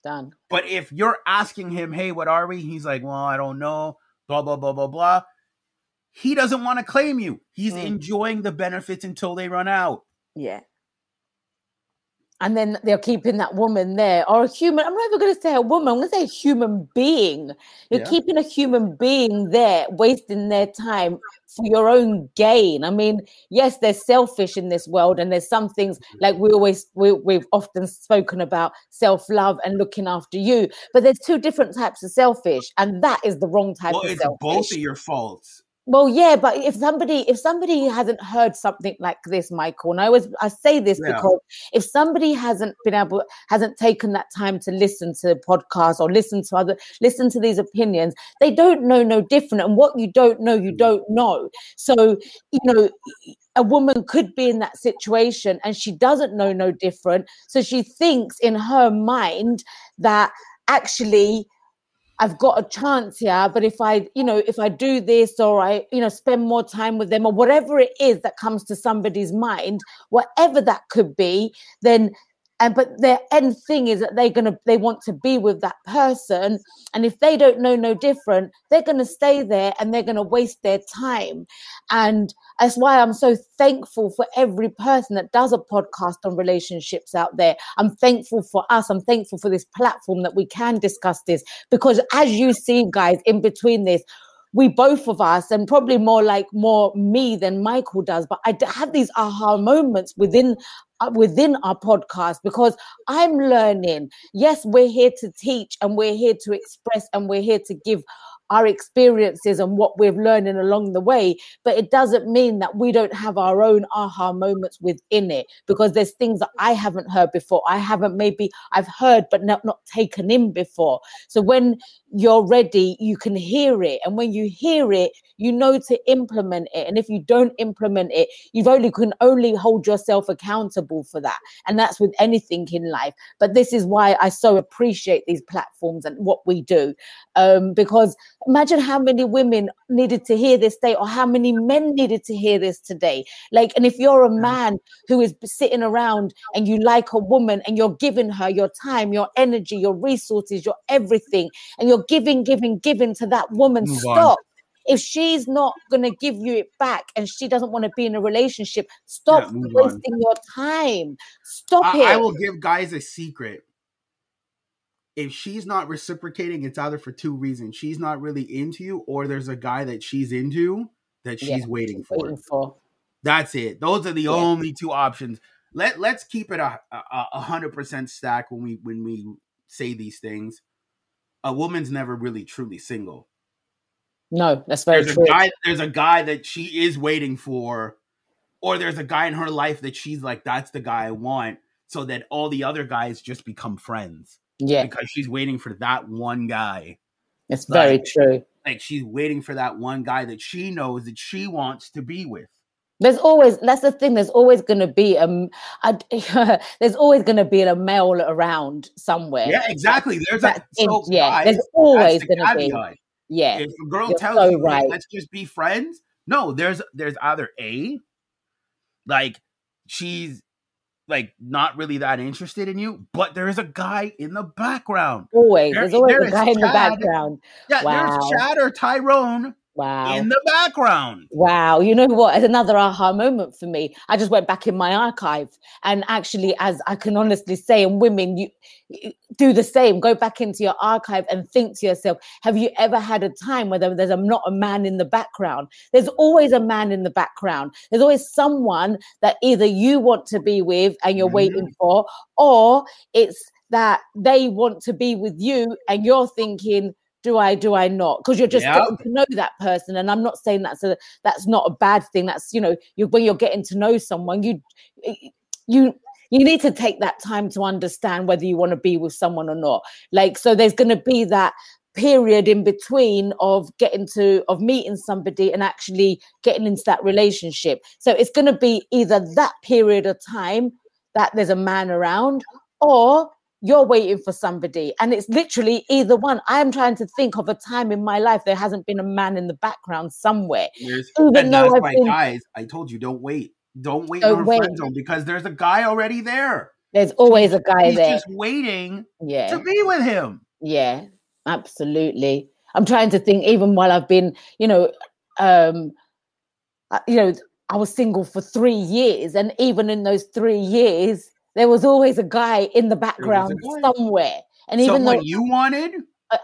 Done. But if you're asking him, "Hey, what are we?" He's like, "Well, I don't know." Blah blah blah blah blah. He doesn't want to claim you. He's mm. enjoying the benefits until they run out. Yeah and then they're keeping that woman there or a human i'm not even going to say a woman i'm going to say a human being you're yeah. keeping a human being there wasting their time for your own gain i mean yes they're selfish in this world and there's some things mm-hmm. like we always we, we've often spoken about self-love and looking after you but there's two different types of selfish and that is the wrong type well, of it's selfish. both of your faults well, yeah, but if somebody if somebody hasn't heard something like this, Michael, and I always I say this yeah. because if somebody hasn't been able hasn't taken that time to listen to podcasts or listen to other listen to these opinions, they don't know no different. And what you don't know, you mm. don't know. So you know, a woman could be in that situation and she doesn't know no different. So she thinks in her mind that actually I've got a chance here, but if I, you know, if I do this or I, you know, spend more time with them or whatever it is that comes to somebody's mind, whatever that could be, then and but their end thing is that they're gonna they want to be with that person. And if they don't know no different they're gonna stay there and they're gonna waste their time. And that's why i'm so thankful for every person that does a podcast on relationships out there. I'm thankful for us. I'm thankful for this platform that we can discuss this. Because as you see guys in between this we both of us and probably more like more me than michael does but i have these aha moments within Uh, within our podcast because i'm learning yes we're here to teach and we're here to express and we're here to give our experiences and what we're learning along the way. But it doesn't mean that we don't have our own aha moments within it because there's things that I haven't heard before. I haven't maybe I've heard but not, not taken in before. So when you're ready, you can hear it. And when you hear it, you know to implement it. And if you don't implement it, you've only can only hold yourself accountable for that. And that's with anything in life. But this is why I so appreciate these platforms and what we do. Um, because imagine how many women needed to hear this day or how many men needed to hear this today. Like, and if you're a man who is sitting around and you like a woman and you're giving her your time, your energy, your resources, your everything, and you're giving, giving, giving to that woman, Move stop. On if she's not going to give you it back and she doesn't want to be in a relationship, stop yeah, wasting on. your time. Stop I, it. I will give guys a secret if she's not reciprocating, it's either for two reasons. She's not really into you, or there's a guy that she's into that she's yeah, waiting, for. waiting for. That's it. Those are the yeah. only two options. Let Let's keep it a hundred percent stack when we when we say these things. A woman's never really truly single. No, that's very there's true. A guy, there's a guy that she is waiting for, or there's a guy in her life that she's like, that's the guy I want, so that all the other guys just become friends. Yeah. Because she's waiting for that one guy. It's like, very true. Like she's waiting for that one guy that she knows that she wants to be with. There's always that's the thing. There's always going to be a, a there's always going to be a male around somewhere. Yeah, exactly. There's a so yeah. Guys, there's always going to be. Yeah. If a girl tells so you, right. let's just be friends, no, there's there's either a like she's like not really that interested in you, but there is a guy in the background. Always, there, there's always there a guy Chad, in the background. Yeah, wow. there's Chad or Tyrone Wow. In the background. Wow. You know what? It's another aha moment for me. I just went back in my archive and actually, as I can honestly say, and women, you, you do the same. Go back into your archive and think to yourself, have you ever had a time where there's a, not a man in the background? There's always a man in the background. There's always someone that either you want to be with and you're mm-hmm. waiting for, or it's that they want to be with you and you're thinking, do I, do I not? Because you're just getting to know that person. And I'm not saying that's a that's not a bad thing. That's you know, you when you're getting to know someone, you you you need to take that time to understand whether you want to be with someone or not. Like, so there's gonna be that period in between of getting to of meeting somebody and actually getting into that relationship. So it's gonna be either that period of time that there's a man around or you're waiting for somebody. And it's literally either one. I'm trying to think of a time in my life there hasn't been a man in the background somewhere. There's, even though I've been, guys i told you don't wait. Don't wait don't on wait. friend zone because there's a guy already there. There's always a guy He's there. just waiting yeah. to be with him. Yeah absolutely. I'm trying to think even while i've been you know um uh, you know i was single for three years and even in those three years there was always a guy in the background somewhere. And even someone though you wanted,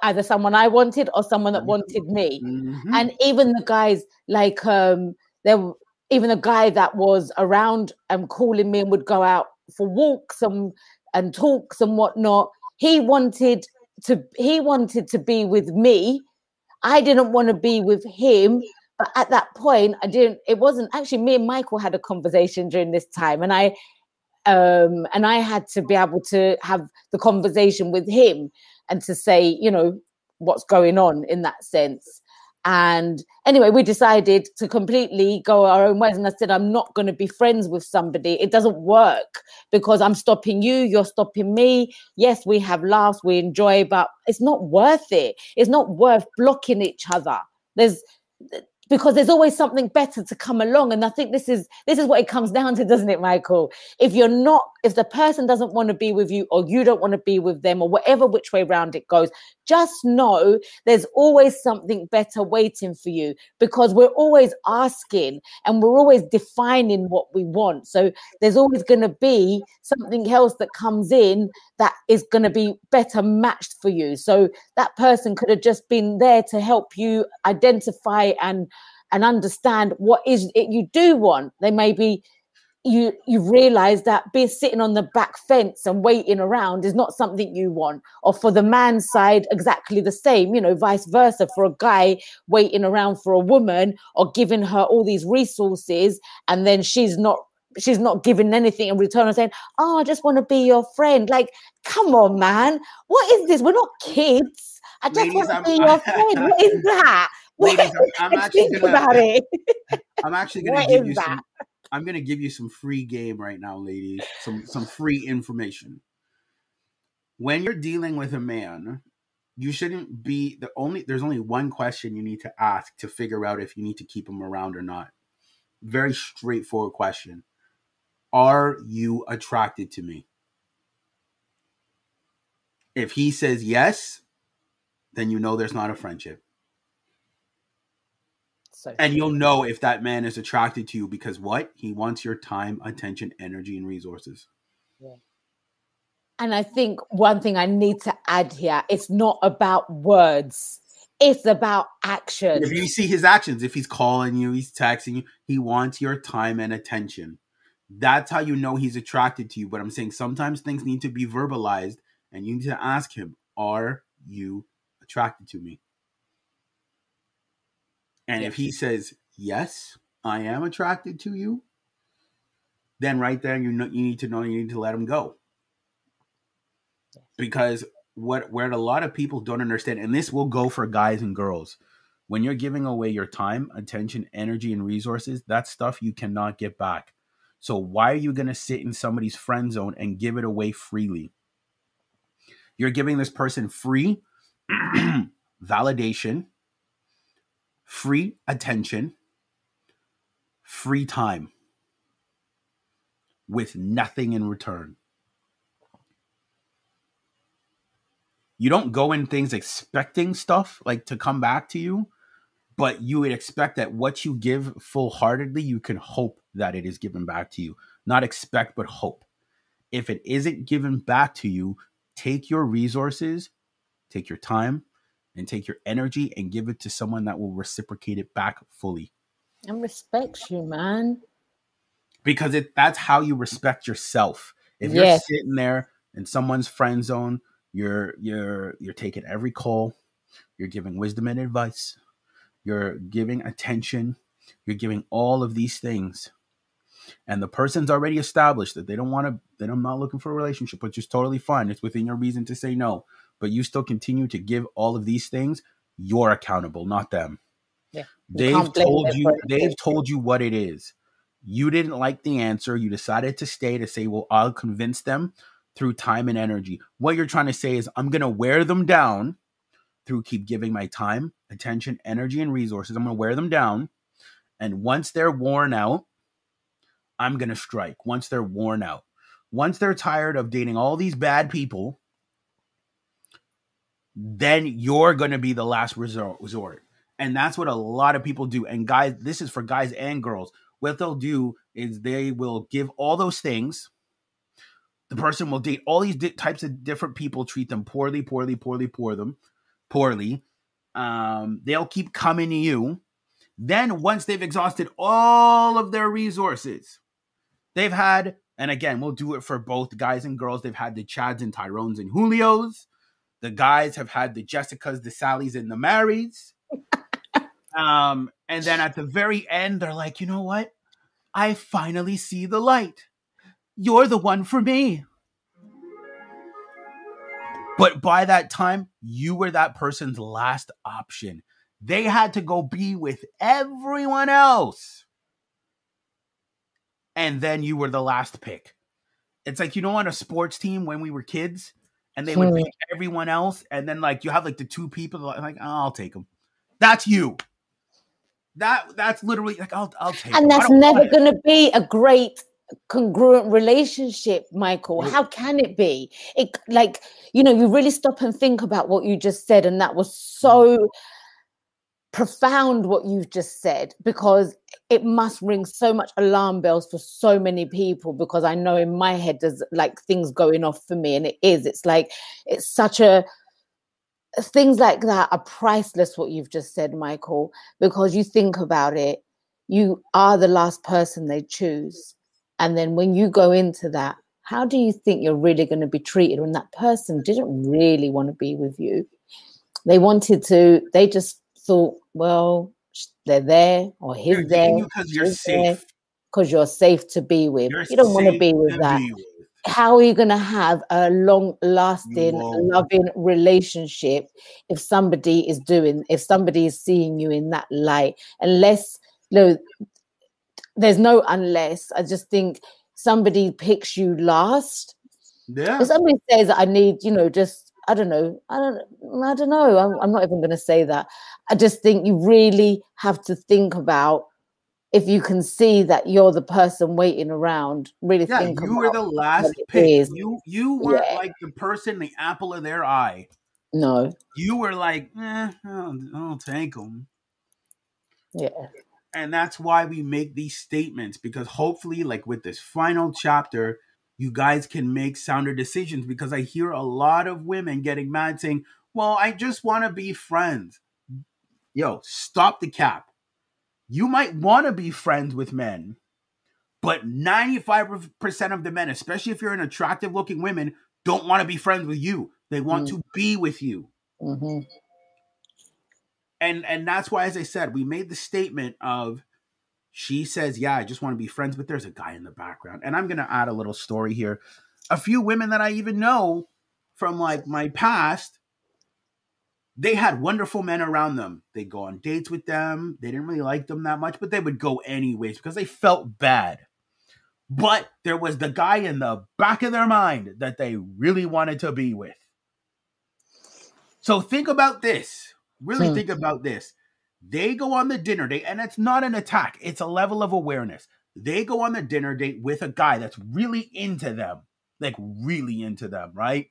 either someone I wanted or someone that wanted me. Mm-hmm. And even the guys like um there even a guy that was around and um, calling me and would go out for walks and and talks and whatnot. He wanted to he wanted to be with me. I didn't want to be with him. But at that point, I didn't, it wasn't actually me and Michael had a conversation during this time. And I um, and I had to be able to have the conversation with him and to say, you know, what's going on in that sense. And anyway, we decided to completely go our own ways. And I said, I'm not going to be friends with somebody. It doesn't work because I'm stopping you, you're stopping me. Yes, we have laughs, we enjoy, but it's not worth it. It's not worth blocking each other. There's because there's always something better to come along. And i think this is this is what it comes down to doesn't it michael? If you're not if the person doesn't want to be with you or you don't want to be with them or whatever which way round it goes just know there's always something better waiting for you because we're always asking and we're always defining what we want. So there's always going to be something else that comes in that is going to be better matched for you. So that person could have just been there to help you identify and and understand what is it you do want. They may be you you realize that being sitting on the back fence and waiting around is not something you want or for the man's side exactly the same you know vice versa for a guy waiting around for a woman or giving her all these resources and then she's not she's not giving anything in return and saying oh i just want to be your friend. Like come on man. What is this? We're not kids. I just want to be your friend. What is that Ladies, I'm, I'm actually gonna, about it. I'm actually gonna what give you that? some. I'm gonna give you some free game right now, ladies. Some some free information. When you're dealing with a man, you shouldn't be the only. There's only one question you need to ask to figure out if you need to keep him around or not. Very straightforward question. Are you attracted to me? If he says yes, then you know there's not a friendship. So and you'll know if that man is attracted to you because what? He wants your time, attention, energy, and resources. Yeah. And I think one thing I need to add here, it's not about words. It's about action. If you see his actions, if he's calling you, he's texting you, he wants your time and attention. That's how you know he's attracted to you. But I'm saying sometimes things need to be verbalized and you need to ask him, Are you attracted to me? And if he says, yes, I am attracted to you, then right there you know you need to know you need to let him go. Because what where a lot of people don't understand, and this will go for guys and girls, when you're giving away your time, attention, energy, and resources, that's stuff you cannot get back. So why are you gonna sit in somebody's friend zone and give it away freely? You're giving this person free validation free attention, free time with nothing in return. You don't go in things expecting stuff like to come back to you, but you would expect that what you give full heartedly, you can hope that it is given back to you. Not expect, but hope. If it isn't given back to you, take your resources, take your time, and take your energy and give it to someone that will reciprocate it back fully. And respects you, man. Because it that's how you respect yourself. If you're sitting there in someone's friend zone, you're you're you're taking every call, you're giving wisdom and advice, you're giving attention, you're giving all of these things. And the person's already established that they don't want to, then i'm not looking for a relationship, which is totally fine. It's within your reason to say no but you still continue to give all of these things, you're accountable, not them. Yeah. They've told you they've told you what it is. You didn't like the answer. You decided to stay to say, well, I'll convince them through time and energy. What you're trying to say is, I'm going to wear them down through keep giving my time, attention, energy, and resources. I'm going to wear them down. And once they're worn out, I'm going to strike. Once they're worn out, once they're tired of dating all these bad people, then you're going to be the last resort. And that's what a lot of people do. And guys, this is for guys and girls. What they'll do is they will give all those things. The person will date all these di- types of different people, treat them poorly, poorly, poorly, poor them, poorly. Um, they'll keep coming to you. Then once they've exhausted all of their resources, they've had, and again, we'll do it for both guys and girls. They've had the Chads and Tyrones and Julios the guys have had the Jessicas, the Sallys, and the Marys. um, and then at the very end, they're like, you know what? I finally see the light. You're the one for me. But by that time, you were that person's last option. They had to go be with everyone else. And then you were the last pick. It's like, you know, on a sports team when we were kids, and they would pick everyone else, and then like you have like the two people like, oh, I'll take them. That's you. that that's literally like I'll I'll take. And it. that's never going to be a great congruent relationship michael how can it be it like you know you really stop and think about what you just said and that was so mm. Profound what you've just said because it must ring so much alarm bells for so many people because i know in my head there's like things going off for me and it is it's like it's such a things like that are priceless what you've just said michael because you think about it you are the last person they choose and then when you go into that, how do you think you're really going to be treated when that person didn't really want to be with you? They wanted to, they just thought, well, they're there or he's you're there. Because you're safe. Because you're safe to be with. You're you don't want to be with that. Be with. How are you going to have a long lasting, loving relationship if somebody is doing, if somebody is seeing you in that light? Unless, you know, there's no unless. I just think somebody picks you last. Yeah. If somebody says I need, you know, just I don't know. I don't. I don't know. I'm, I'm not even going to say that. I just think you really have to think about if you can see that you're the person waiting around. Really yeah, think. You were the last pick. You you were yeah. like the person, the apple of their eye. No. You were like, eh, I'll, I'll take them. Yeah and that's why we make these statements because hopefully like with this final chapter you guys can make sounder decisions because i hear a lot of women getting mad saying well i just want to be friends. Yo stop the cap. You might want to be friends with men but 95% of the men especially if you're an attractive looking women don't want to be friends with you. They want mm. to be with you. Mm-hmm. And and that's why as i said we made the statement of she says yeah i just want to be friends but there's a guy in the background and i'm going to add a little story here. A few women that i even know from like my past they had wonderful men around them. They go on dates with them. They didn't really like them that much but they would go anyways because they felt bad. But there was the guy in the back of their mind that they really wanted to be with. So think about this. Really hmm. think about this. They go on the dinner date, and it's not an attack, it's a level of awareness. They go on the dinner date with a guy that's really into them, like really into them, right?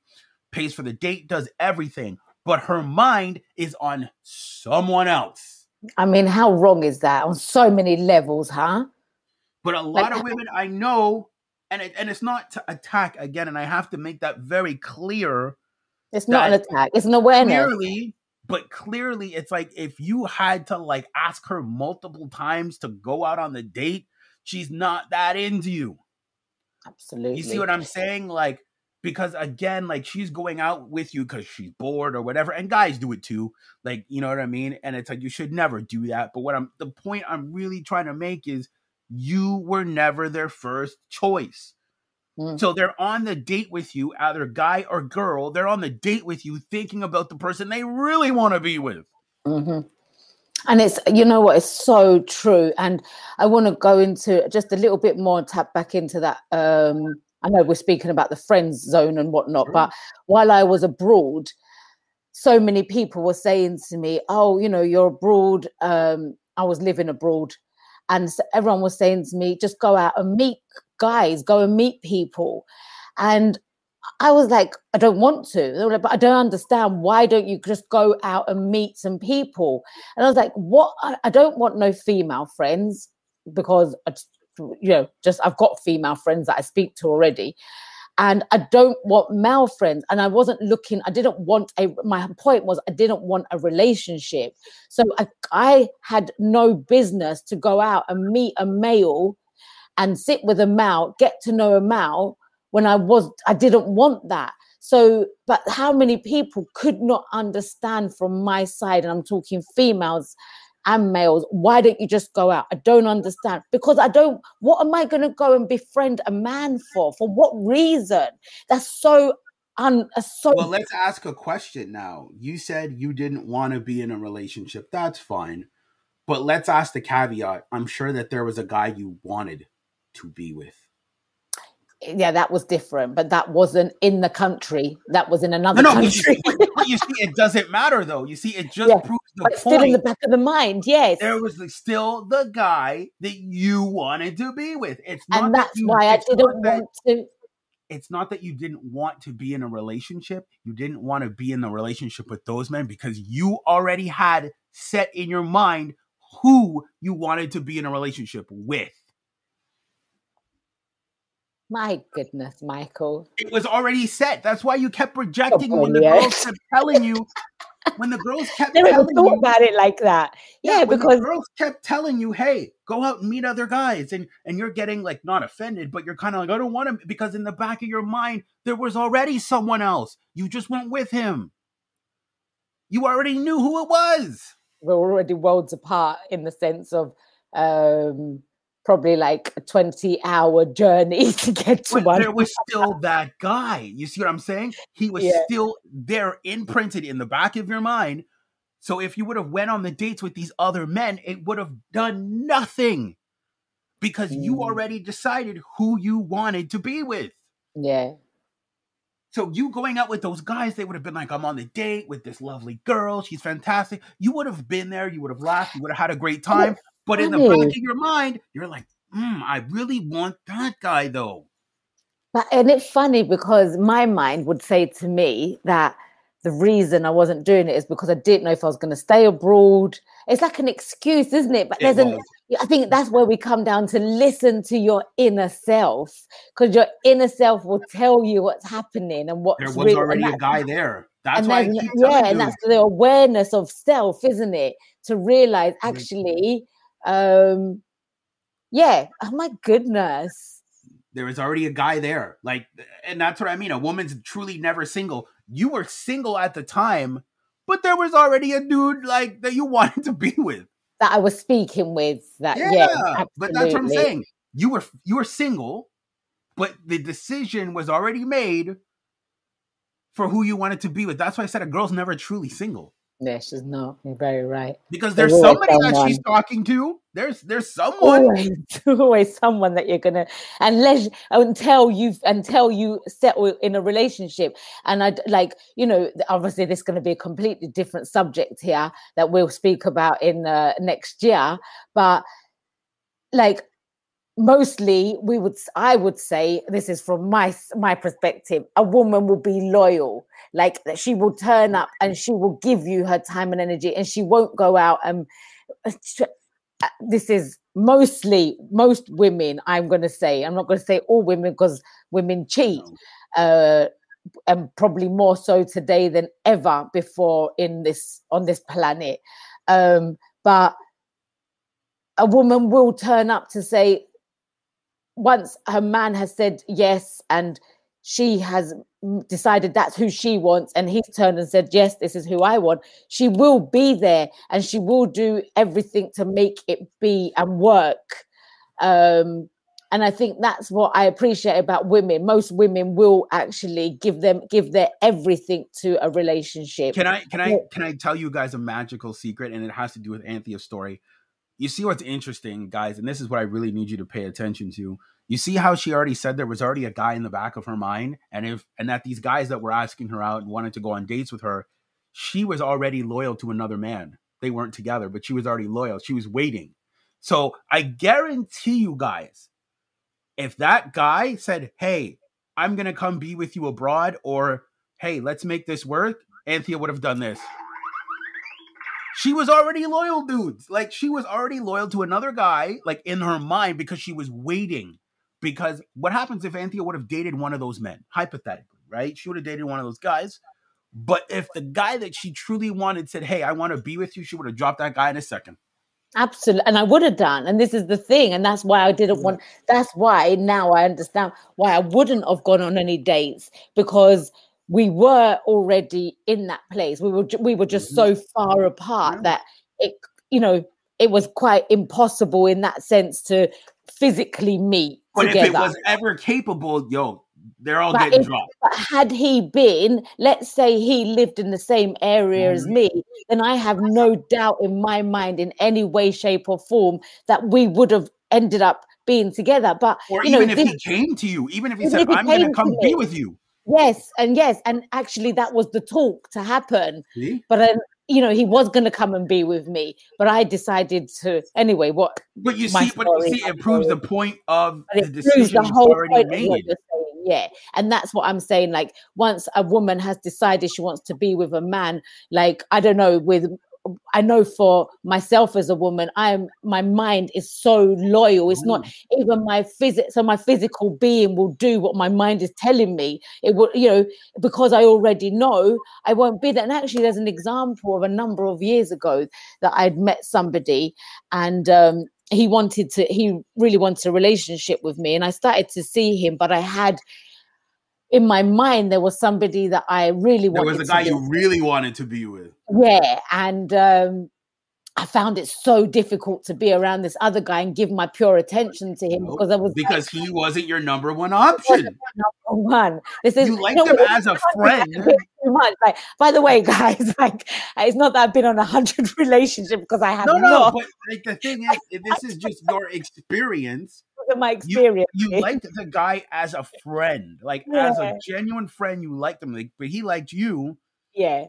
Pays for the date, does everything, but her mind is on someone else. I mean, how wrong is that on so many levels, huh? But a lot like, of women I know, and it, and it's not to attack again, and I have to make that very clear. It's not an attack; it's an awareness. Clearly, but clearly it's like if you had to like ask her multiple times to go out on the date she's not that into you. Absolutely you see what i'm saying? Like because again like she's going out with you because she's bored or whatever and guys do it too like you know what i mean? And it's like you should never do that but what i'm the point i'm really trying to make is you were never their first choice Mm. So they're on the date with you, either guy or girl. They're on the date with you, thinking about the person they really want to be with. Mm-hmm. And it's, you know what, it's so true. And I want to go into just a little bit more and tap back into that. Um, I know we're speaking about the friends zone and whatnot, sure. but while I was abroad, so many people were saying to me, Oh, you know, you're abroad. Um, I was living abroad. And so everyone was saying to me, just go out and meet guys, go and meet people. And I was like, I don't want to. They were Like, but I don't understand. Why don't you just go out and meet some people? And I was like, what? I don't want no female friends because, you know, just I've got female friends that I speak to already. And I don't want male friends. And I wasn't looking, I didn't want a, my point was, I didn't want a relationship. So I, I had no business to go out and meet a male and sit with a male, get to know a male when I was, I didn't want that. So, but how many people could not understand from my side, and I'm talking females and males, why don't you just go out? I don't understand because I don't, what am I going to go and befriend a man for? For what reason? That's so Un, so well let's ask a question now you said you didn't want to be in a relationship that's fine but let's ask the caveat i'm sure that there was a guy you wanted to be with? yeah, that was different, but that wasn't in the country. That was in another no, no, country. But you, see, but you see, it doesn't matter though. You see, it just yeah, proves the but point. Still in the back of the mind, yes. There was still the guy that you wanted to be with. It's and that's that you, why I didn't want to. It's not that you didn't want to be in a relationship. You didn't want to be in the relationship with those men because you already had set in your mind who you wanted to be in a relationship with. My goodness, Michael. It was already set. That's why you kept rejecting oh, when the yes. girls kept telling you. When the girls kept never telling thought you, about it like that. Yeah, yeah because girls kept telling you, "Hey, go out and meet other guys," and and you're getting like not offended, but you're kind of like, "I don't want to," because in the back of your mind there was already someone else. You just went with him. You already knew who it was. We're already worlds apart in the sense of um probably like a 20 hour journey to get to but one. There was still that guy. You see what I'm saying? He was yeah. still there imprinted in the back of your mind. So if you would have went on the dates with these other men, it would have done nothing because mm. you already decided who you wanted to be with. Yeah. So you going out with those guys, they would have been like, I'm on the date with this lovely girl. She's fantastic. You would have been there. You would have laughed. You would have had a great time. But in the back of your mind, you're like, mm, I really want that guy though. But and it's funny because my mind would say to me that the reason I wasn't doing it is because I didn't know if I was going to stay abroad. It's like an excuse, isn't it? But there's an I think that's where we come down to listen to your inner self because your inner self will tell you what's happening and what there was already a guy there. That's and why yeah, and that's the awareness of self, isn't it? To realize mm-hmm. Um yeah oh my goodness. There is already a guy there like and that's what i mean a woman's truly never single. You were single at the time but there was already a dude like that you wanted to be with. That i was speaking with that yeah, yeah but that's what i'm saying. You were you were single but the decision was already made for who you wanted to be with. That's why i said a girl's never truly single yeah, she's not. You're very right. Because there's, there's somebody someone. that she's talking to. There's there's someone. Always, always someone that you're gonna unless until you until you settle in a relationship. And I like you know obviously this is going to be a completely different subject here that we'll speak about in uh, next year. But like mostly we would i would say this is from my my perspective a woman will be loyal. Like that she will turn up and she will give you her time and energy and she won't go out and uh, uh, this is mostly most women i'm going to say. I'm not going to say all women because women cheat uh and probably more so today than ever before in this on this planet. Um but a woman will turn up to say once her man has said yes and she has decided that's who she wants and he's turned and said yes this is who i want she will be there and she will do everything to make it be and work. Um and i think that's what i appreciate about women. Most women will actually give them give their everything to a relationship. Can i can i can i tell you guys a magical secret? And it has to do with anthea's story you see what's interesting, guys, and this is what I really need you to pay attention to. You see how she already said there was already a guy in the back of her mind, and if and that these guys that were asking her out and wanted to go on dates with her, she was already loyal to another man. They weren't together, but she was already loyal. She was waiting. So I guarantee you guys, if that guy said, Hey, I'm gonna come be with you abroad, or hey, let's make this work, Anthea would have done this she was already loyal, dudes. Like she was already loyal to another guy, like in her mind, because she was waiting. Because what happens if Anthea would have dated one of those men, hypothetically, right? She would have dated one of those guys. But if the guy that she truly wanted said, Hey, I want to be with you, she would have dropped that guy in a second. Absolutely. And I would have done. And this is the thing. And that's why I didn't want, that's why now I understand why I wouldn't have gone on any dates because we were already in that place. We were we were just so mm-hmm. far apart that it you know it was quite impossible in that sense to physically meet. But together. if it was ever capable, yo, they're all but getting if, dropped. But had he been, let's say he lived in the same area mm-hmm. as me, then I have no doubt in my mind, in any way, shape, or form, that we would have ended up being together. But or you know, even if this, he came to you, even if he said, "I'm going to come be with you," yes, and yes, and actually that was the talk to happen. see? But then you know he was going to come and be with me, but I decided to anyway. What But you see, but you see, it proves the point of the decision the you've whole already point made. Yeah, and that's what I'm saying. Like once a woman has decided she wants to be with a man, like I don't know, with I know for myself as a woman, I am my mind is so loyal. It's not even my physics, so my physical being will do what my mind is telling me. It will, you know, because I already know I won't be there. And actually, there's an example of a number of years ago that I'd met somebody and um he wanted to he really wanted a relationship with me and i started to see him but i had in my mind there was somebody that i really There was a guy you really wanted to be with. yeah and um i found it so difficult to be around this other guy and give my pure attention to him because i was because he wasn't your number one option. number one this is You liked no, him it's as a friend. much. like by the way guys like it's not that i've been on a hundred relationship because i have No, no, not but like the thing is, this is just your experience. Of my experience you liked the guy as a friend, like as a genuine friend. You liked him, like, but he liked you. yeah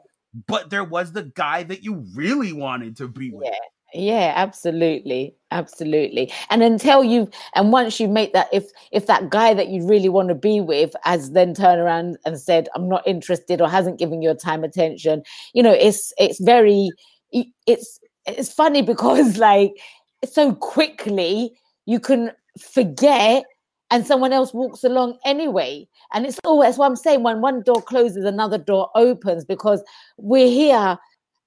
But there was the guy that you really wanted to be with. Yeah, yeah, absolutely, absolutely. And until you, and once you make that, if if that guy that you really want to be with has then turned around and said, "I'm not interested," or hasn't given your time attention, you know, it's it's very, it's it's funny because like so quickly you can forget. And someone else walks along anyway. And it's always what I'm saying when one door closes, another door opens because we're here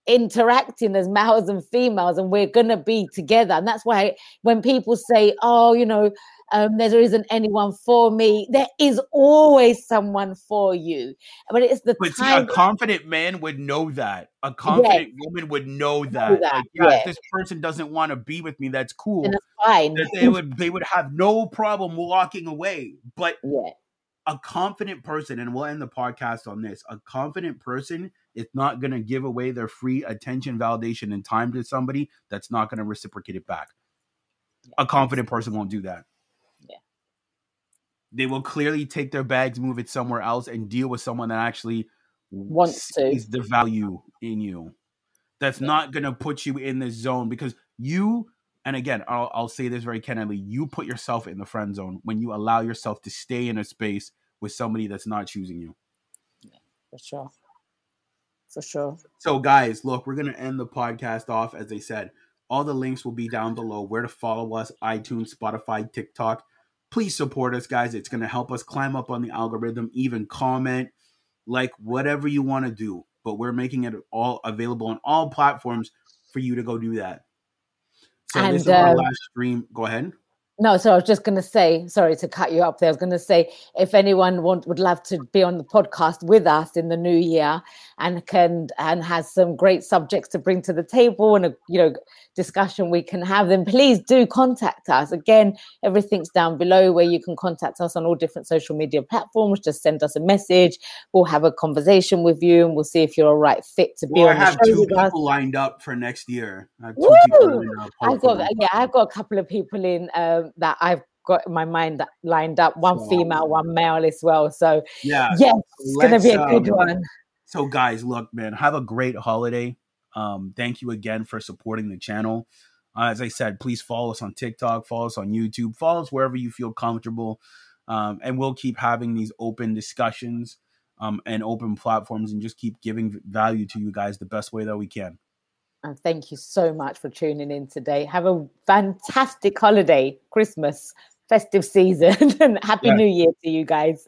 interacting as males and females and we're going to be together and that's why when people say oh you know um, there isn't anyone for me there is always someone for you but it's the But see, a confident man would know that. A confident woman would know that. that, Like, yeah, yeah. if this person doesn't want to be with me, that's cool. and it's fine That they would they would have no problem walking away. But yeah a confident person, and we'll end the podcast on this. A confident person is not going to give away their free attention, validation, and time to somebody that's not going to reciprocate it back. A confident person won't do that. Yeah. They will clearly take their bags, move it somewhere else, and deal with someone that actually Wants to. the value in you. That's not going to put you in this zone because you, and again, I'll, I'll say this very candidly, you put yourself in the friend zone when you allow yourself to stay in a space with somebody that's not choosing you. Yeah, for sure for sure So, guys, look, we're going to end the podcast off. As I said, all the links will be down below where to follow us iTunes, Spotify, TikTok. Please support us, guys. It's going to help us climb up on the algorithm, even comment, like whatever you want to do. But we're making it all available on all platforms for you to go do that. So, this And, is our uh, last stream. Go ahead. No, so I was just going to say, sorry to cut you up there. I was going to say, if anyone want, would love to be on the podcast with us in the new year and can and has some great subjects to bring to the table and a you know discussion we can have, then please do contact us. Again, everything's down below where you can contact us on all different social media platforms. Just send us a message. We'll have a conversation with you and we'll see if you're a right fit to be Well, I on the have show two with us. people lined up for next year. I have two people Woo! lined up. I've got yeah, I've got a couple of people in um, that I've got in my mind that lined up. One So- female, one male as well. So Yeah. yes, it's gonna be a good um, one. So, guys, look, man, have a great holiday. Um, thank you again for supporting the channel. Uh, as I said, please follow us on TikTok, follow us on YouTube, follow us wherever you feel comfortable, um, and we'll keep having these open discussions um, and open platforms, and just keep giving value to you guys the best way that we can. And thank you so much for tuning in today. Have a fantastic holiday, Christmas, festive season, and happy Yeah. New Year to you guys.